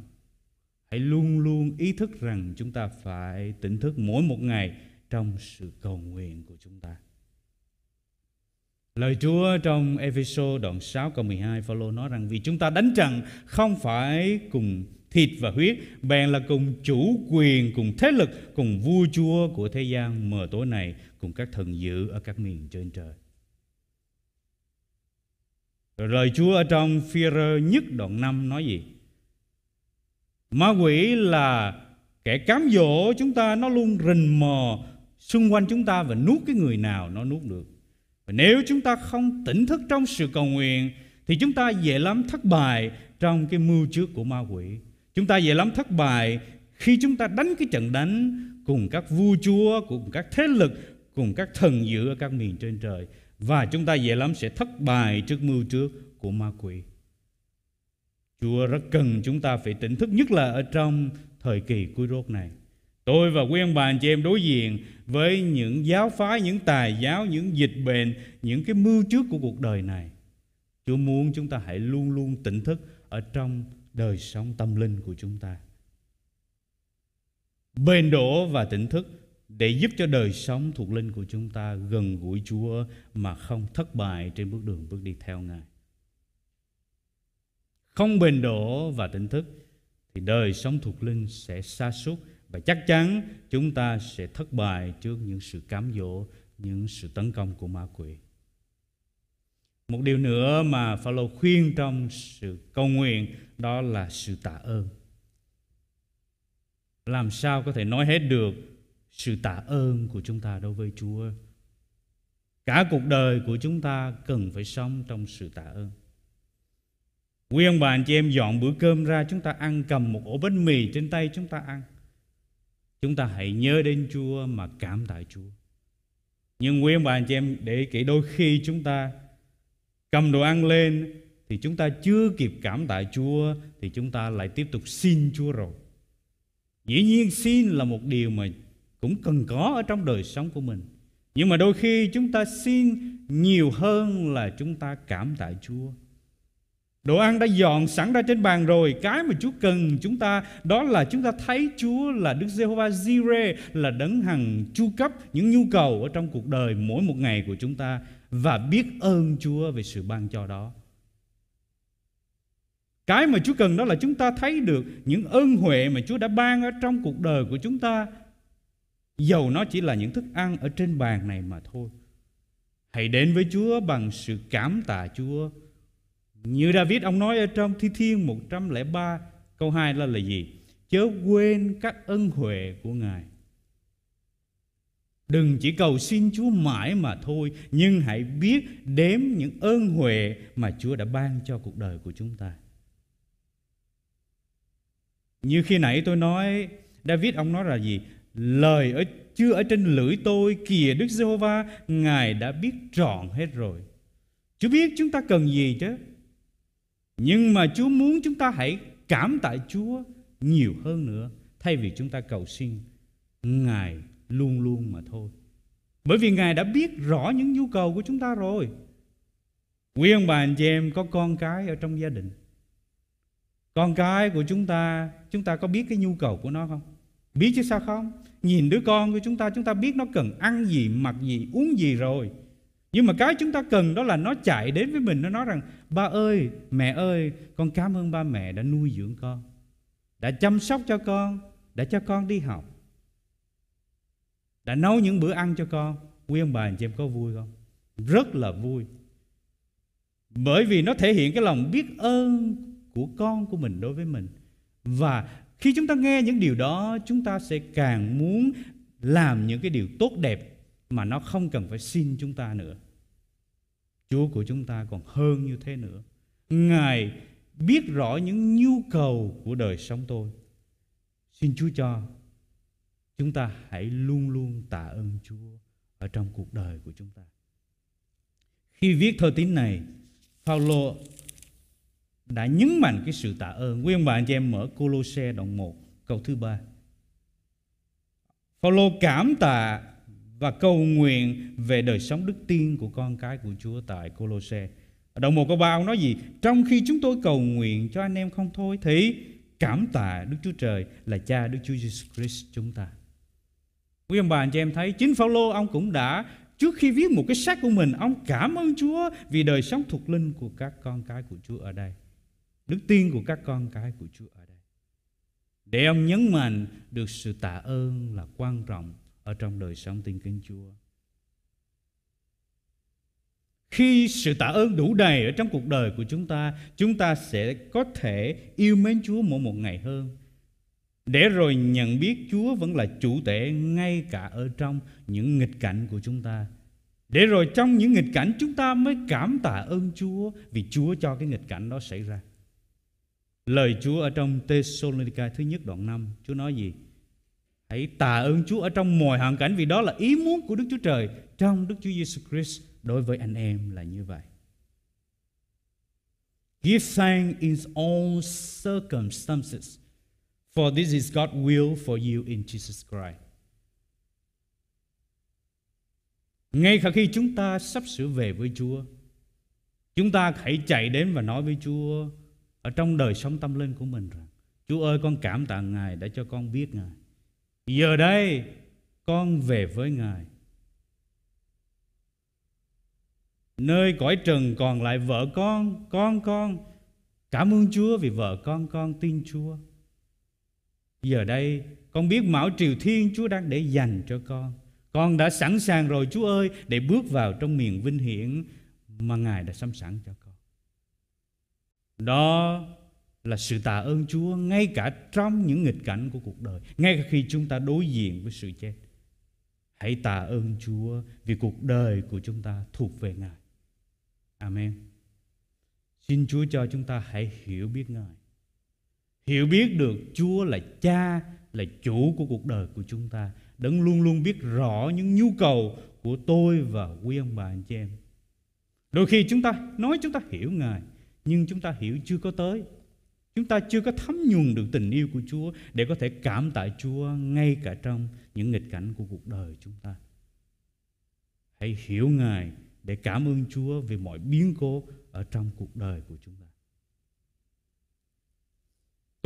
Hãy luôn luôn ý thức rằng chúng ta phải tỉnh thức mỗi một ngày trong sự cầu nguyện của chúng ta. Lời Chúa trong Ephesos đoạn 6 câu 12 Phaolô nói rằng, vì chúng ta đánh trận không phải cùng thịt và huyết, bèn là cùng chủ quyền, cùng thế lực, cùng vua chúa của thế gian, mờ tối này cùng các thần dữ ở các miền trên trời rồi lời Chúa ở trong phi nhất đoạn 5 nói gì? Ma quỷ là kẻ cám dỗ chúng ta, nó luôn rình mò xung quanh chúng ta và nuốt cái người nào nó nuốt được. Và nếu chúng ta không tỉnh thức trong sự cầu nguyện thì chúng ta dễ lắm thất bại trong cái mưu trước của ma quỷ. Chúng ta dễ lắm thất bại khi chúng ta đánh cái trận đánh cùng các vua chúa, cùng các thế lực, cùng các thần dữ ở các miền trên trời. Và chúng ta dễ lắm sẽ thất bại trước mưu trước của ma quỷ. Chúa rất cần chúng ta phải tỉnh thức nhất là ở trong thời kỳ cuối rốt này. Tôi và quý ông bà anh chị em đối diện với những giáo phái, những tài giáo, những dịch bệnh, những cái mưu trước của cuộc đời này. Chúa muốn chúng ta hãy luôn luôn tỉnh thức ở trong đời sống tâm linh của chúng ta bền đổ và tỉnh thức để giúp cho đời sống thuộc linh của chúng ta gần gũi Chúa mà không thất bại trên bước đường bước đi theo Ngài. Không bền đổ và tỉnh thức thì đời sống thuộc linh sẽ xa suốt và chắc chắn chúng ta sẽ thất bại trước những sự cám dỗ, những sự tấn công của ma quỷ. Một điều nữa mà Phaolô khuyên trong sự cầu nguyện đó là sự tạ ơn. Làm sao có thể nói hết được sự tạ ơn của chúng ta đối với Chúa? Cả cuộc đời của chúng ta cần phải sống trong sự tạ ơn. Quý ông bà anh chị em dọn bữa cơm ra chúng ta ăn cầm một ổ bánh mì trên tay chúng ta ăn. Chúng ta hãy nhớ đến Chúa mà cảm tạ Chúa. Nhưng quý ông bà anh chị em, để kỹ đôi khi chúng ta cầm đồ ăn lên thì chúng ta chưa kịp cảm tạ Chúa thì chúng ta lại tiếp tục xin Chúa rồi. Dĩ nhiên xin là một điều mà cũng cần có ở trong đời sống của mình. Nhưng mà đôi khi chúng ta xin nhiều hơn là chúng ta cảm tạ Chúa. Đồ ăn đã dọn sẵn ra trên bàn rồi. Cái mà Chúa cần chúng ta Đó là chúng ta thấy Chúa là Đức Giê-hô-va Jireh Là đấng hằng chu cấp những nhu cầu Ở trong cuộc đời mỗi một ngày của chúng ta Và biết ơn Chúa về sự ban cho đó. Cái mà Chúa cần đó là chúng ta thấy được Những ơn huệ mà Chúa đã ban Ở trong cuộc đời của chúng ta. Dầu nó chỉ là những thức ăn Ở trên bàn này mà thôi. Hãy đến với Chúa bằng sự cảm tạ Chúa như David ông nói ở trong Thi Thiên 103 câu 2 là là gì? Chớ quên các ân huệ của Ngài. Đừng chỉ cầu xin Chúa mãi mà thôi, nhưng hãy biết đếm những ơn huệ mà Chúa đã ban cho cuộc đời của chúng ta. Như khi nãy tôi nói, David ông nói là gì? Lời ở chưa ở trên lưỡi tôi, kìa Đức Giê-hô-va, Ngài đã biết trọn hết rồi. Chúa biết chúng ta cần gì chứ? Nhưng mà Chúa muốn chúng ta hãy cảm tạ Chúa nhiều hơn nữa thay vì chúng ta cầu xin Ngài luôn luôn mà thôi. Bởi vì Ngài đã biết rõ những nhu cầu của chúng ta rồi. Quý ông bà anh chị em có con cái ở trong gia đình. Con cái của chúng ta, chúng ta có biết cái nhu cầu của nó không? Biết chứ sao không? Nhìn đứa con của chúng ta, chúng ta biết nó cần ăn gì, mặc gì, uống gì rồi. Nhưng mà cái chúng ta cần đó là nó chạy đến với mình, Nó nói rằng, ba ơi, mẹ ơi, Con cảm ơn ba mẹ đã nuôi dưỡng con, Đã chăm sóc cho con, Đã cho con đi học, Đã nấu những bữa ăn cho con. Quý ông bà anh chị em có vui không? Rất là vui. Bởi vì nó thể hiện cái lòng biết ơn Của con của mình đối với mình. Và khi chúng ta nghe những điều đó, Chúng ta sẽ càng muốn Làm những cái điều tốt đẹp mà nó không cần phải xin chúng ta nữa Chúa của chúng ta còn hơn như thế nữa. Ngài biết rõ những nhu cầu của đời sống tôi. Xin Chúa cho chúng ta hãy luôn luôn tạ ơn Chúa ở trong cuộc đời của chúng ta. Khi viết thơ tín này, Phaolô đã nhấn mạnh cái sự tạ ơn. Quý ông bà anh chị em mở Colosse đoạn 1 câu thứ ba. Phaolô cảm tạ và cầu nguyện về đời sống đức tiên của con cái của Chúa tại Colosse. Ở đoạn 1 câu 3 ông nói gì? Trong khi chúng tôi cầu nguyện cho anh em không thôi, thì cảm tạ Đức Chúa Trời là cha Đức Chúa Jesus Christ chúng ta. Quý ông bà, anh chị em thấy, chính Phaolô, ông cũng đã, trước khi viết một cái sách của mình, ông cảm ơn Chúa vì đời sống thuộc linh của các con cái của Chúa ở đây. Đức tiên của các con cái của Chúa ở đây. Để ông nhấn mạnh được sự tạ ơn là quan trọng ở trong đời sống tin kính Chúa. Khi sự tạ ơn đủ đầy ở trong cuộc đời của chúng ta, chúng ta sẽ có thể yêu mến Chúa mỗi một ngày hơn. Để rồi nhận biết Chúa vẫn là chủ tể ngay cả ở trong những nghịch cảnh của chúng ta. Để rồi trong những nghịch cảnh chúng ta mới cảm tạ ơn Chúa vì Chúa cho cái nghịch cảnh đó xảy ra. Lời Chúa ở trong Thessalonica thứ nhất đoạn 5, Chúa nói gì? Hãy tạ ơn Chúa ở trong mọi hoàn cảnh vì đó là ý muốn của Đức Chúa Trời trong Đức Chúa Giêsu Christ đối với anh em là như vậy. Give thanks in all circumstances, for this is God's will for you in Jesus Christ. Ngay cả khi chúng ta sắp sửa về với Chúa, chúng ta hãy chạy đến và nói với Chúa ở trong đời sống tâm linh của mình rằng Chúa ơi con cảm tạ Ngài đã cho con biết Ngài Giờ đây con về với Ngài. Nơi cõi trần còn lại vợ con, con con. Cảm ơn Chúa vì vợ con con tin Chúa. Giờ đây con biết mão triều thiên Chúa đang để dành cho con. Con đã sẵn sàng rồi Chúa ơi để bước vào trong miền vinh hiển mà Ngài đã sắm sẵn cho con. Đó là sự tạ ơn Chúa ngay cả trong những nghịch cảnh của cuộc đời, ngay cả khi chúng ta đối diện với sự chết. Hãy tạ ơn Chúa vì cuộc đời của chúng ta thuộc về Ngài. Amen. Xin Chúa cho chúng ta hãy hiểu biết Ngài. Hiểu biết được Chúa là cha, là chủ của cuộc đời của chúng ta. Đấng luôn luôn biết rõ những nhu cầu của tôi và quý ông bà anh chị em. Đôi khi chúng ta nói chúng ta hiểu Ngài, nhưng chúng ta hiểu chưa có tới. Chúng ta chưa có thấm nhuần được tình yêu của Chúa để có thể cảm tạ Chúa ngay cả trong những nghịch cảnh của cuộc đời chúng ta. Hãy hiểu Ngài để cảm ơn Chúa về mọi biến cố ở trong cuộc đời của chúng ta.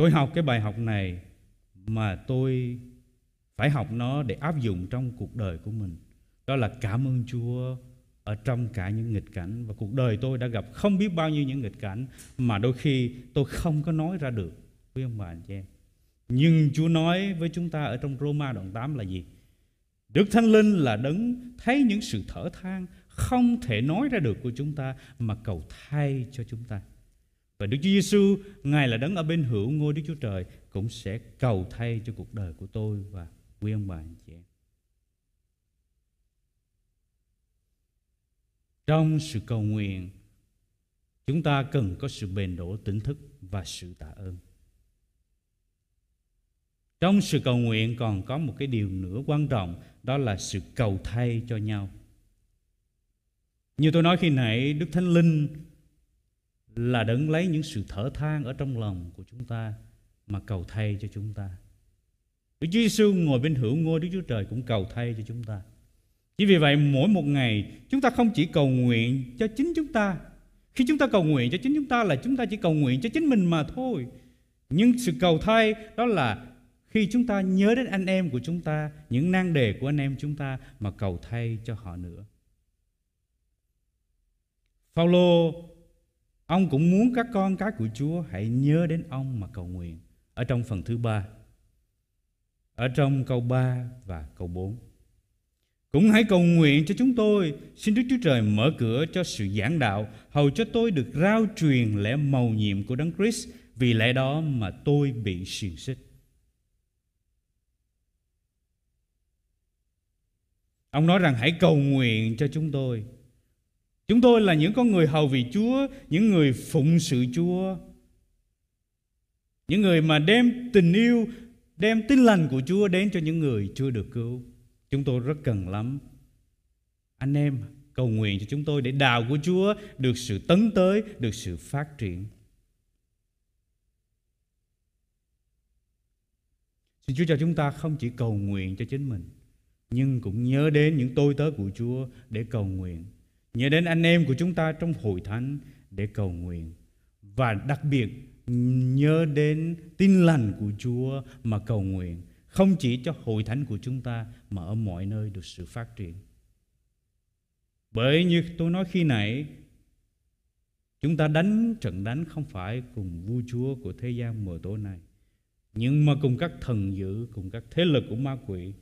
tôi học cái bài học này mà tôi phải học nó để áp dụng trong cuộc đời của mình đó là cảm ơn chúa ở trong cả những nghịch cảnh và cuộc đời tôi đã gặp không biết bao nhiêu những nghịch cảnh mà đôi khi tôi không có nói ra được với ông bà anh chị em nhưng Chúa nói với chúng ta ở trong Roma đoạn 8 là gì? Đức Thánh Linh là đấng thấy những sự thở than không thể nói ra được của chúng ta mà cầu thay cho chúng ta. Và Đức Chúa Giêsu, Ngài là đấng ở bên hữu ngôi Đức Chúa Trời cũng sẽ cầu thay cho cuộc đời của tôi và quý ông bà anh chị em. Trong sự cầu nguyện, chúng ta cần có sự bền đổ tỉnh thức và sự tạ ơn. Trong sự cầu nguyện còn có một cái điều nữa quan trọng đó là sự cầu thay cho nhau. Như tôi nói khi nãy, Đức Thánh Linh là đấng lấy những sự thở than ở trong lòng của chúng ta mà cầu thay cho chúng ta. Đức Chúa Giêsu ngồi bên hữu ngôi Đức Chúa Trời cũng cầu thay cho chúng ta. Chỉ vì vậy mỗi một ngày chúng ta không chỉ cầu nguyện cho chính chúng ta. Khi chúng ta cầu nguyện cho chính chúng ta là chúng ta chỉ cầu nguyện cho chính mình mà thôi. Nhưng sự cầu thay đó là khi chúng ta nhớ đến anh em của chúng ta, những nan đề của anh em chúng ta mà cầu thay cho họ nữa. Phaolô ông cũng muốn các con cái của Chúa hãy nhớ đến ông mà cầu nguyện. Ở trong phần thứ ba, ở trong câu 3 và câu 4. Cũng hãy cầu nguyện cho chúng tôi, xin Đức Chúa Trời mở cửa cho sự giảng đạo, hầu cho tôi được rao truyền lẽ màu nhiệm của Đấng Christ, vì lẽ đó mà tôi bị xiềng xích. Ông nói rằng hãy cầu nguyện cho chúng tôi. Chúng tôi là những con người hầu vì Chúa, những người phụng sự Chúa. Những người mà đem tình yêu, đem tin lành của Chúa đến cho những người chưa được cứu. Chúng tôi rất cần lắm. Anh em cầu nguyện cho chúng tôi để đạo của Chúa được sự tấn tới, được sự phát triển. Xin Chúa cho chúng ta không chỉ cầu nguyện cho chính mình nhưng cũng nhớ đến những tôi tớ của Chúa để cầu nguyện. Nhớ đến anh em của chúng ta trong hội thánh để cầu nguyện. Và đặc biệt nhớ đến tin lành của Chúa mà cầu nguyện. Không chỉ cho hội thánh của chúng ta mà ở mọi nơi được sự phát triển. Bởi như tôi nói khi nãy, chúng ta đánh trận đánh không phải cùng vua chúa của thế gian mờ tối này, nhưng mà cùng các thần dữ, cùng các thế lực của ma quỷ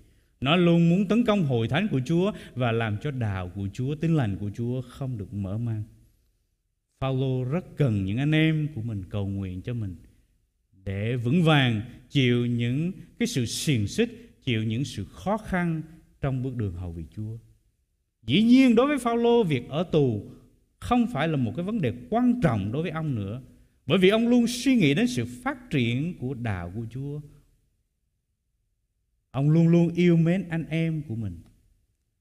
nó luôn muốn tấn công hội thánh của Chúa và làm cho đạo của Chúa, tinh lành của Chúa không được mở mang. Phaolô rất cần những anh em của mình cầu nguyện cho mình để vững vàng chịu những cái sự xiềng xích, chịu những sự khó khăn trong bước đường hầu vị Chúa. Dĩ nhiên đối với Phaolô việc ở tù không phải là một cái vấn đề quan trọng đối với ông nữa, bởi vì ông luôn suy nghĩ đến sự phát triển của đạo của Chúa Ông luôn luôn yêu mến anh em của mình.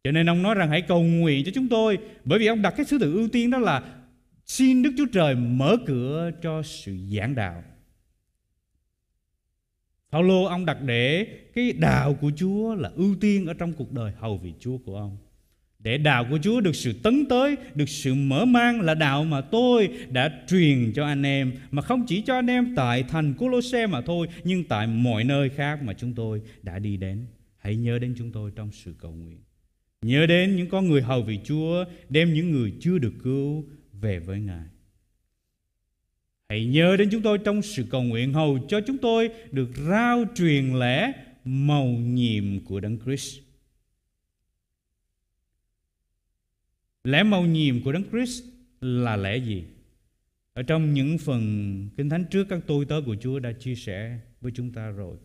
Cho nên ông nói rằng hãy cầu nguyện cho chúng tôi bởi vì ông đặt cái thứ tự ưu tiên đó là xin Đức Chúa Trời mở cửa cho sự giảng đạo. Phaolô ông đặt để cái đạo của Chúa là ưu tiên ở trong cuộc đời hầu vị Chúa của ông. Để đạo của Chúa được sự tấn tới, được sự mở mang là đạo mà tôi đã truyền cho anh em. Mà không chỉ cho anh em tại thành Colosse mà thôi, nhưng tại mọi nơi khác mà chúng tôi đã đi đến. Hãy nhớ đến chúng tôi trong sự cầu nguyện. Nhớ đến những con người hầu vị Chúa, đem những người chưa được cứu về với Ngài. Hãy nhớ đến chúng tôi trong sự cầu nguyện hầu cho chúng tôi được rao truyền lẽ màu nhiệm của Đấng Christ Lẽ màu nhiệm của Đấng Christ là lẽ gì? Ở trong những phần Kinh Thánh trước, các tôi tớ của Chúa đã chia sẻ với chúng ta rồi.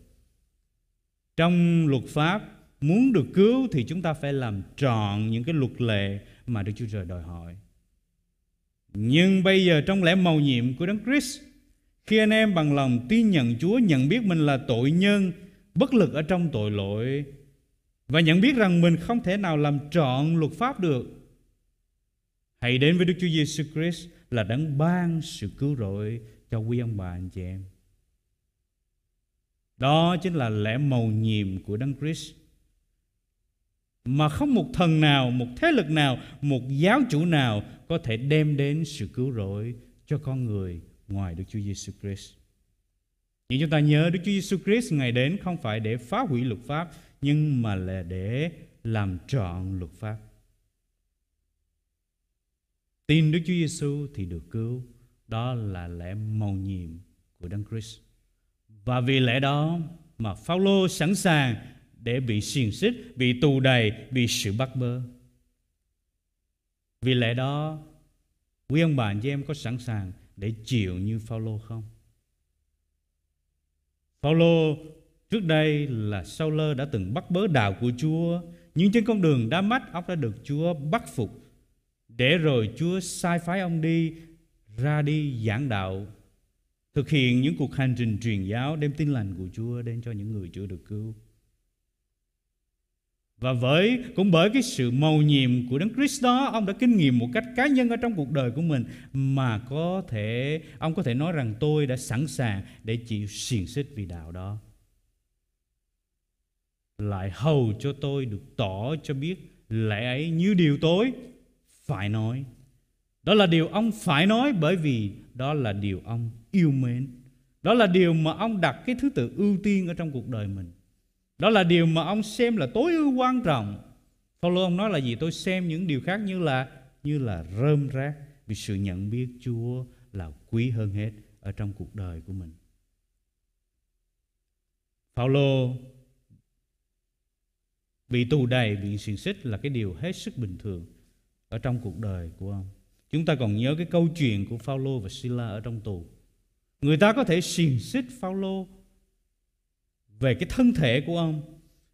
Trong luật pháp, muốn được cứu thì chúng ta phải làm trọn những cái luật lệ mà Đức Chúa Trời đòi hỏi. Nhưng bây giờ trong lẽ màu nhiệm của Đấng Christ, khi anh em bằng lòng tin nhận Chúa, nhận biết mình là tội nhân, bất lực ở trong tội lỗi và nhận biết rằng mình không thể nào làm trọn luật pháp được Hãy đến với Đức Chúa Giêsu Christ là đấng ban sự cứu rỗi cho quý ông bà anh chị em. Đó chính là lẽ màu nhiệm của Đấng Christ. Mà không một thần nào, một thế lực nào, một giáo chủ nào có thể đem đến sự cứu rỗi cho con người ngoài Đức Chúa Giêsu Christ. Nhưng chúng ta nhớ Đức Chúa Giêsu Christ ngày đến không phải để phá hủy luật pháp nhưng mà là để làm trọn luật pháp. Tin Đức Chúa Giêsu thì được cứu, đó là lẽ mầu nhiệm của Đấng Christ. Và vì lẽ đó mà Phaolô sẵn sàng để bị xiềng xích, bị tù đầy, bị sự bắt bớ. Vì lẽ đó, quý ông bà anh chị em có sẵn sàng để chịu như Phaolô không? Phaolô trước đây là Sauler đã từng bắt bớ đạo của Chúa, nhưng trên con đường đá mắt ông đã được Chúa bắt phục để rồi Chúa sai phái ông đi ra đi giảng đạo thực hiện những cuộc hành trình truyền giáo đem tin lành của Chúa đến cho những người chưa được cứu. Và với cũng bởi cái sự mầu nhiệm của Đấng Christ đó, ông đã kinh nghiệm một cách cá nhân ở trong cuộc đời của mình mà có thể ông có thể nói rằng tôi đã sẵn sàng để chịu xiềng xích vì đạo đó. Lại hầu cho tôi được tỏ cho biết lẽ ấy như điều tối phải nói. Đó là điều ông phải nói bởi vì đó là điều ông yêu mến. Đó là điều mà ông đặt cái thứ tự ưu tiên ở trong cuộc đời mình. Đó là điều mà ông xem là tối ưu quan trọng. Phaolô ông nói là gì? Tôi xem những điều khác như là như là rơm rác vì sự nhận biết Chúa là quý hơn hết ở trong cuộc đời của mình. Phaolô bị tù đầy, bị xiềng xích là cái điều hết sức bình thường ở trong cuộc đời của ông. Chúng ta còn nhớ cái câu chuyện của Phaolô và Sila ở trong tù. Người ta có thể xiềng xích Phaolô về cái thân thể của ông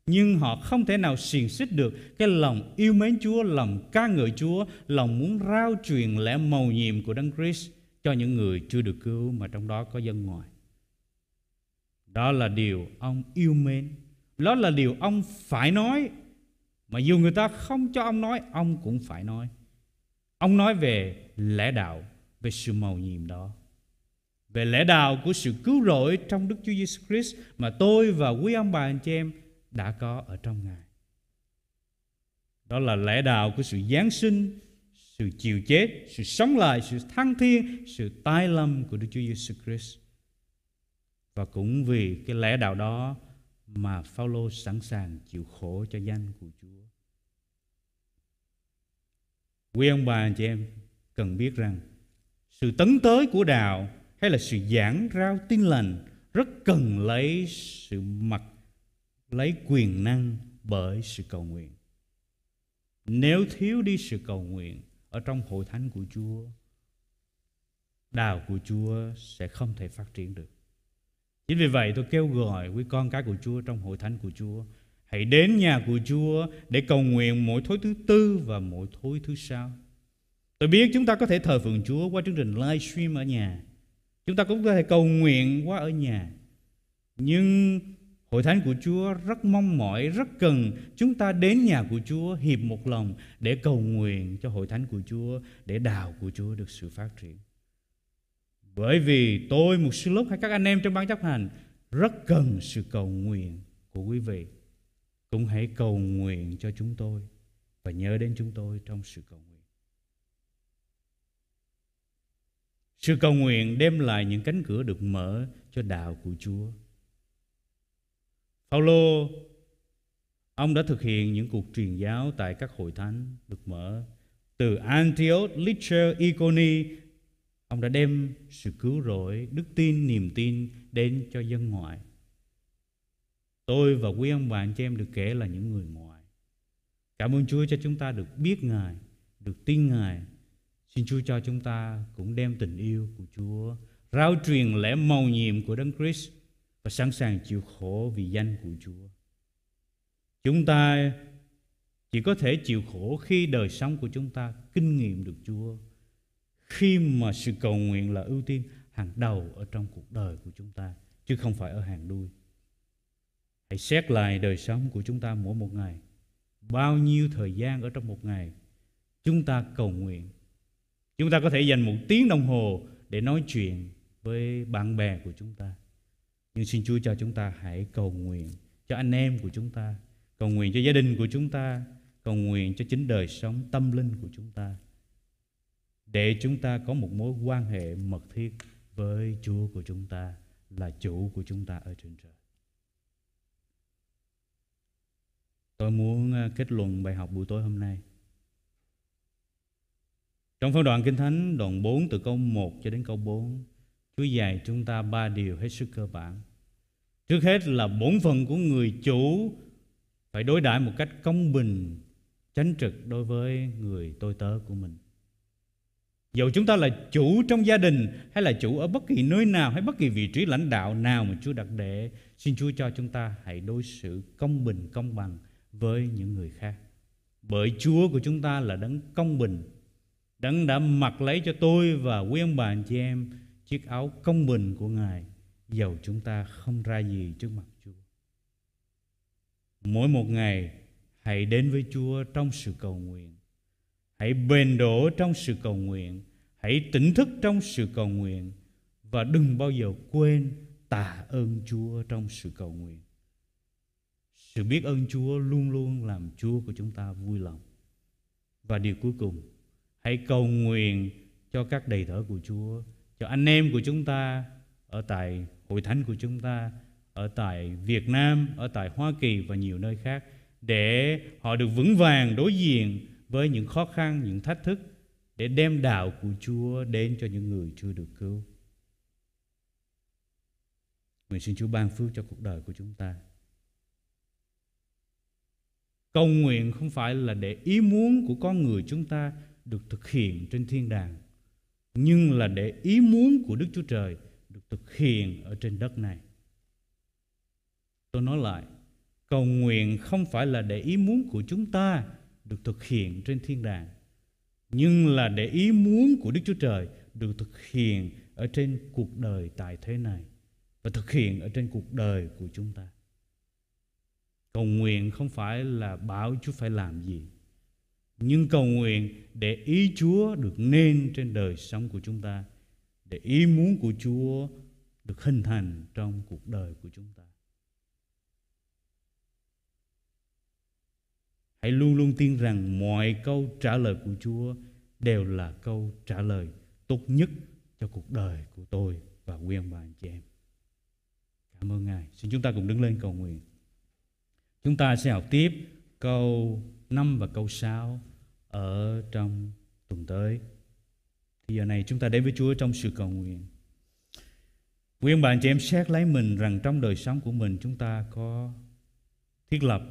nhưng họ không thể nào xiềng xích được cái lòng yêu mến Chúa, lòng ca ngợi Chúa, lòng muốn rao truyền lẽ màu nhiệm của Đấng Christ cho những người chưa được cứu mà trong đó có dân ngoài. Đó là điều ông yêu mến. Đó là điều ông phải nói. Mà dù người ta không cho ông nói, ông cũng phải nói. Ông nói về lẽ đạo, về sự màu nhiệm đó về lẽ đạo của sự cứu rỗi trong Đức Chúa Giêsu Christ mà tôi và quý ông bà anh chị em đã có ở trong Ngài. Đó là lẽ đạo của sự giáng sinh, sự chịu chết, sự sống lại, sự thăng thiên, sự tái lâm của Đức Chúa Giêsu Christ. Và cũng vì cái lẽ đạo đó mà Phaolô sẵn sàng chịu khổ cho danh của Chúa. Quý ông bà anh chị em cần biết rằng sự tấn tới của đạo hay là sự giảng rao tin lành rất cần lấy sự mặc lấy quyền năng bởi sự cầu nguyện. Nếu thiếu đi sự cầu nguyện ở trong hội thánh của Chúa, đào của Chúa sẽ không thể phát triển được. Chính vì vậy tôi kêu gọi quý con cái của Chúa trong hội thánh của Chúa Hãy đến nhà của Chúa để cầu nguyện mỗi thối thứ tư và mỗi thối thứ sáu. Tôi biết chúng ta có thể thờ phượng Chúa qua chương trình livestream ở nhà. Chúng ta cũng có thể cầu nguyện qua ở nhà. Nhưng Hội thánh của Chúa rất mong mỏi, rất cần chúng ta đến nhà của Chúa hiệp một lòng để cầu nguyện cho hội thánh của Chúa, để đào của Chúa được sự phát triển. Bởi vì tôi, một sư lúc hay các anh em trong ban chấp hành rất cần sự cầu nguyện của quý vị. Cũng hãy cầu nguyện cho chúng tôi và nhớ đến chúng tôi trong sự cầu nguyện. Sự cầu nguyện đem lại những cánh cửa được mở cho đạo của Chúa. Phaolô ông đã thực hiện những cuộc truyền giáo tại các hội thánh được mở từ Antioch, Lystra, Iconi. Ông đã đem sự cứu rỗi, đức tin, niềm tin đến cho dân ngoại. Tôi và quý ông bạn cho em được kể là những người ngoại. Cảm ơn Chúa cho chúng ta được biết Ngài, được tin Ngài Xin Chúa cho chúng ta cũng đem tình yêu của Chúa rao truyền lẽ mầu nhiệm của Đấng Christ và sẵn sàng chịu khổ vì danh của Chúa. Chúng ta chỉ có thể chịu khổ khi đời sống của chúng ta kinh nghiệm được Chúa. Khi mà sự cầu nguyện là ưu tiên hàng đầu ở trong cuộc đời của chúng ta, chứ không phải ở hàng đuôi. Hãy xét lại đời sống của chúng ta mỗi một ngày. Bao nhiêu thời gian ở trong một ngày chúng ta cầu nguyện Chúng ta có thể dành một tiếng đồng hồ để nói chuyện với bạn bè của chúng ta. Nhưng xin Chúa cho chúng ta hãy cầu nguyện cho anh em của chúng ta, cầu nguyện cho gia đình của chúng ta, cầu nguyện cho chính đời sống tâm linh của chúng ta. Để chúng ta có một mối quan hệ mật thiết với Chúa của chúng ta là chủ của chúng ta ở trên trời. Tôi muốn à, kết luận bài học buổi tối hôm nay. Trong phân đoạn Kinh Thánh đoạn 4 từ câu 1 cho đến câu 4, Chúa dạy chúng ta ba điều hết sức cơ bản. Trước hết là bổn phận của người chủ phải đối đãi một cách công bình, chánh trực đối với người tôi tớ của mình. Dẫu chúng ta là chủ trong gia đình hay là chủ ở bất kỳ nơi nào hay bất kỳ vị trí lãnh đạo nào mà Chúa đặt để, xin Chúa cho chúng ta hãy đối xử công bình, công bằng với những người khác. Bởi Chúa của chúng ta là đấng công bình, đấng đã mặc lấy cho tôi và quý ông bà anh chị em chiếc áo công bình của Ngài, dầu chúng ta không ra gì trước mặt Chúa. Mỗi một ngày, hãy đến với Chúa trong sự cầu nguyện. Hãy bền đổ trong sự cầu nguyện. Hãy tỉnh thức trong sự cầu nguyện. Và đừng bao giờ quên tạ ơn chúa trong sự cầu nguyện. Sự biết ơn chúa luôn luôn làm chúa của chúng ta vui lòng. Và điều cuối cùng hãy cầu nguyện cho các đầy tớ của chúa cho anh em của chúng ta ở tại hội thánh của chúng ta ở tại Việt Nam, ở tại Hoa Kỳ và nhiều nơi khác để họ được vững vàng đối diện với những khó khăn, những thách thức để đem đạo của Chúa đến cho những người chưa được cứu. Nguyện xin Chúa ban phước cho cuộc đời của chúng ta. Cầu nguyện không phải là để ý muốn của con người chúng ta được thực hiện trên thiên đàng, nhưng là để ý muốn của Đức Chúa Trời được thực hiện ở trên đất này. Tôi nói lại, cầu nguyện không phải là để ý muốn của chúng ta được thực hiện trên thiên đàng nhưng là để ý muốn của Đức Chúa Trời được thực hiện ở trên cuộc đời tại thế này và thực hiện ở trên cuộc đời của chúng ta. Cầu nguyện không phải là bảo Chúa phải làm gì, nhưng cầu nguyện để ý Chúa được nên trên đời sống của chúng ta, để ý muốn của Chúa được hình thành trong cuộc đời của chúng ta. Hãy luôn luôn tin rằng mọi câu trả lời của Chúa đều là câu trả lời tốt nhất cho cuộc đời của tôi và quý ông bà anh chị em. Cảm ơn Ngài. Xin chúng ta cùng đứng lên cầu nguyện. Chúng ta sẽ học tiếp câu 5 và câu 6 ở trong tuần tới. Thì giờ này chúng ta đến với Chúa trong sự cầu nguyện. Quý ông bà chị em xét lấy mình rằng trong đời sống của mình chúng ta có thiết lập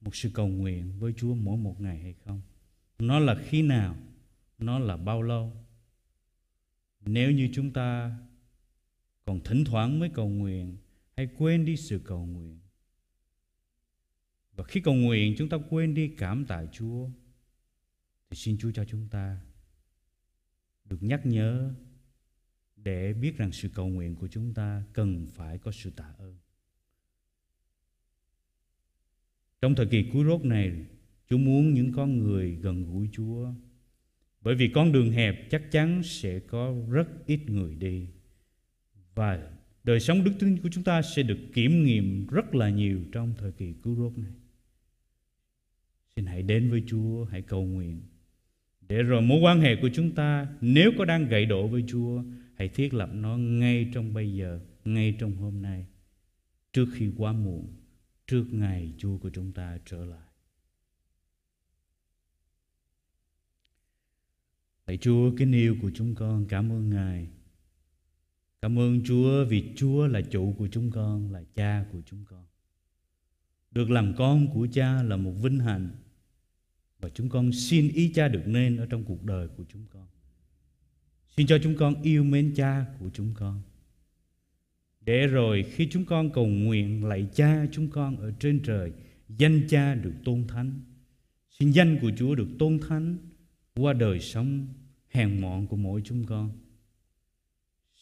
một sự cầu nguyện với Chúa mỗi một ngày hay không? Nó là khi nào? Nó là bao lâu? Nếu như chúng ta còn thỉnh thoảng mới cầu nguyện hay quên đi sự cầu nguyện, và khi cầu nguyện chúng ta quên đi cảm tạ Chúa thì xin Chúa cho chúng ta được nhắc nhớ để biết rằng sự cầu nguyện của chúng ta cần phải có sự tạ ơn. Trong thời kỳ cuối rốt này, Chúa muốn những con người gần gũi Chúa. Bởi vì con đường hẹp chắc chắn sẽ có rất ít người đi. Và đời sống đức tin của chúng ta sẽ được kiểm nghiệm rất là nhiều trong thời kỳ cứu rốt này. Xin hãy đến với Chúa, hãy cầu nguyện. Để rồi mối quan hệ của chúng ta nếu có đang gãy đổ với Chúa, hãy thiết lập nó ngay trong bây giờ, ngay trong hôm nay, trước khi quá muộn trước ngày Chúa của chúng ta trở lại. Lạy Chúa kính yêu của chúng con, cảm ơn Ngài. Cảm ơn Chúa vì Chúa là chủ của chúng con, là cha của chúng con. Được làm con của cha là một vinh hạnh và chúng con xin ý cha được nên ở trong cuộc đời của chúng con. Xin cho chúng con yêu mến cha của chúng con. Để rồi khi chúng con cầu nguyện lạy cha chúng con ở trên trời, danh cha được tôn thánh. Xin danh của chúa được tôn thánh qua đời sống hèn mọn của mỗi chúng con.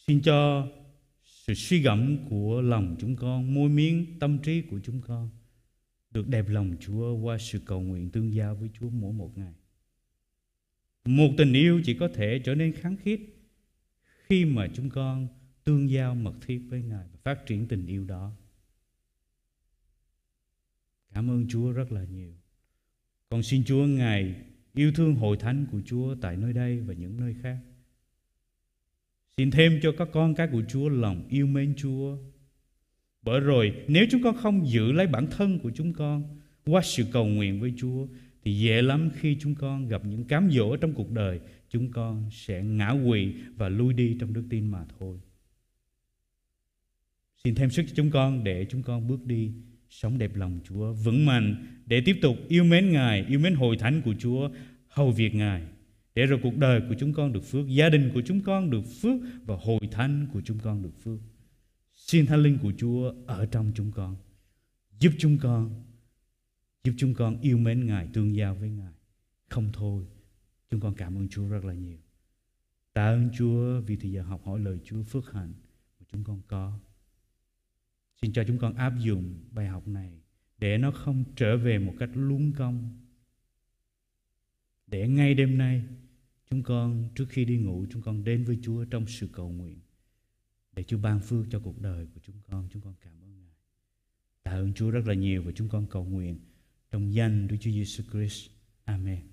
Xin cho sự suy gẫm của lòng chúng con, môi miếng tâm trí của chúng con được đẹp lòng chúa qua sự cầu nguyện tương giao với chúa mỗi một ngày một tình yêu chỉ có thể trở nên kháng khít khi mà chúng con tương giao mật thiết với Ngài và phát triển tình yêu đó. Cảm ơn Chúa rất là nhiều. Con xin Chúa Ngài yêu thương hội thánh của Chúa tại nơi đây và những nơi khác. Xin thêm cho các con cái của Chúa lòng yêu mến Chúa. Bởi rồi nếu chúng con không giữ lấy bản thân của chúng con qua sự cầu nguyện với Chúa thì dễ lắm khi chúng con gặp những cám dỗ trong cuộc đời chúng con sẽ ngã quỵ và lui đi trong đức tin mà thôi. Xin thêm sức cho chúng con để chúng con bước đi sống đẹp lòng Chúa, vững mạnh để tiếp tục yêu mến Ngài, yêu mến hội thánh của Chúa, hầu việc Ngài. Để rồi cuộc đời của chúng con được phước, gia đình của chúng con được phước và hội thánh của chúng con được phước. Xin Thánh Linh của Chúa ở trong chúng con, giúp chúng con, giúp chúng con yêu mến Ngài, tương giao với Ngài. Không thôi, chúng con cảm ơn Chúa rất là nhiều. Tạ ơn Chúa vì thời giờ học hỏi lời Chúa phước hạnh mà chúng con có. Xin cho chúng con áp dụng bài học này để nó không trở về một cách luống công. Để ngay đêm nay chúng con trước khi đi ngủ chúng con đến với Chúa trong sự cầu nguyện để Chúa ban phước cho cuộc đời của chúng con. Chúng con cảm ơn Ngài. Tạ ơn Chúa rất là nhiều và chúng con cầu nguyện trong danh Đức Chúa Giêsu Christ. Amen.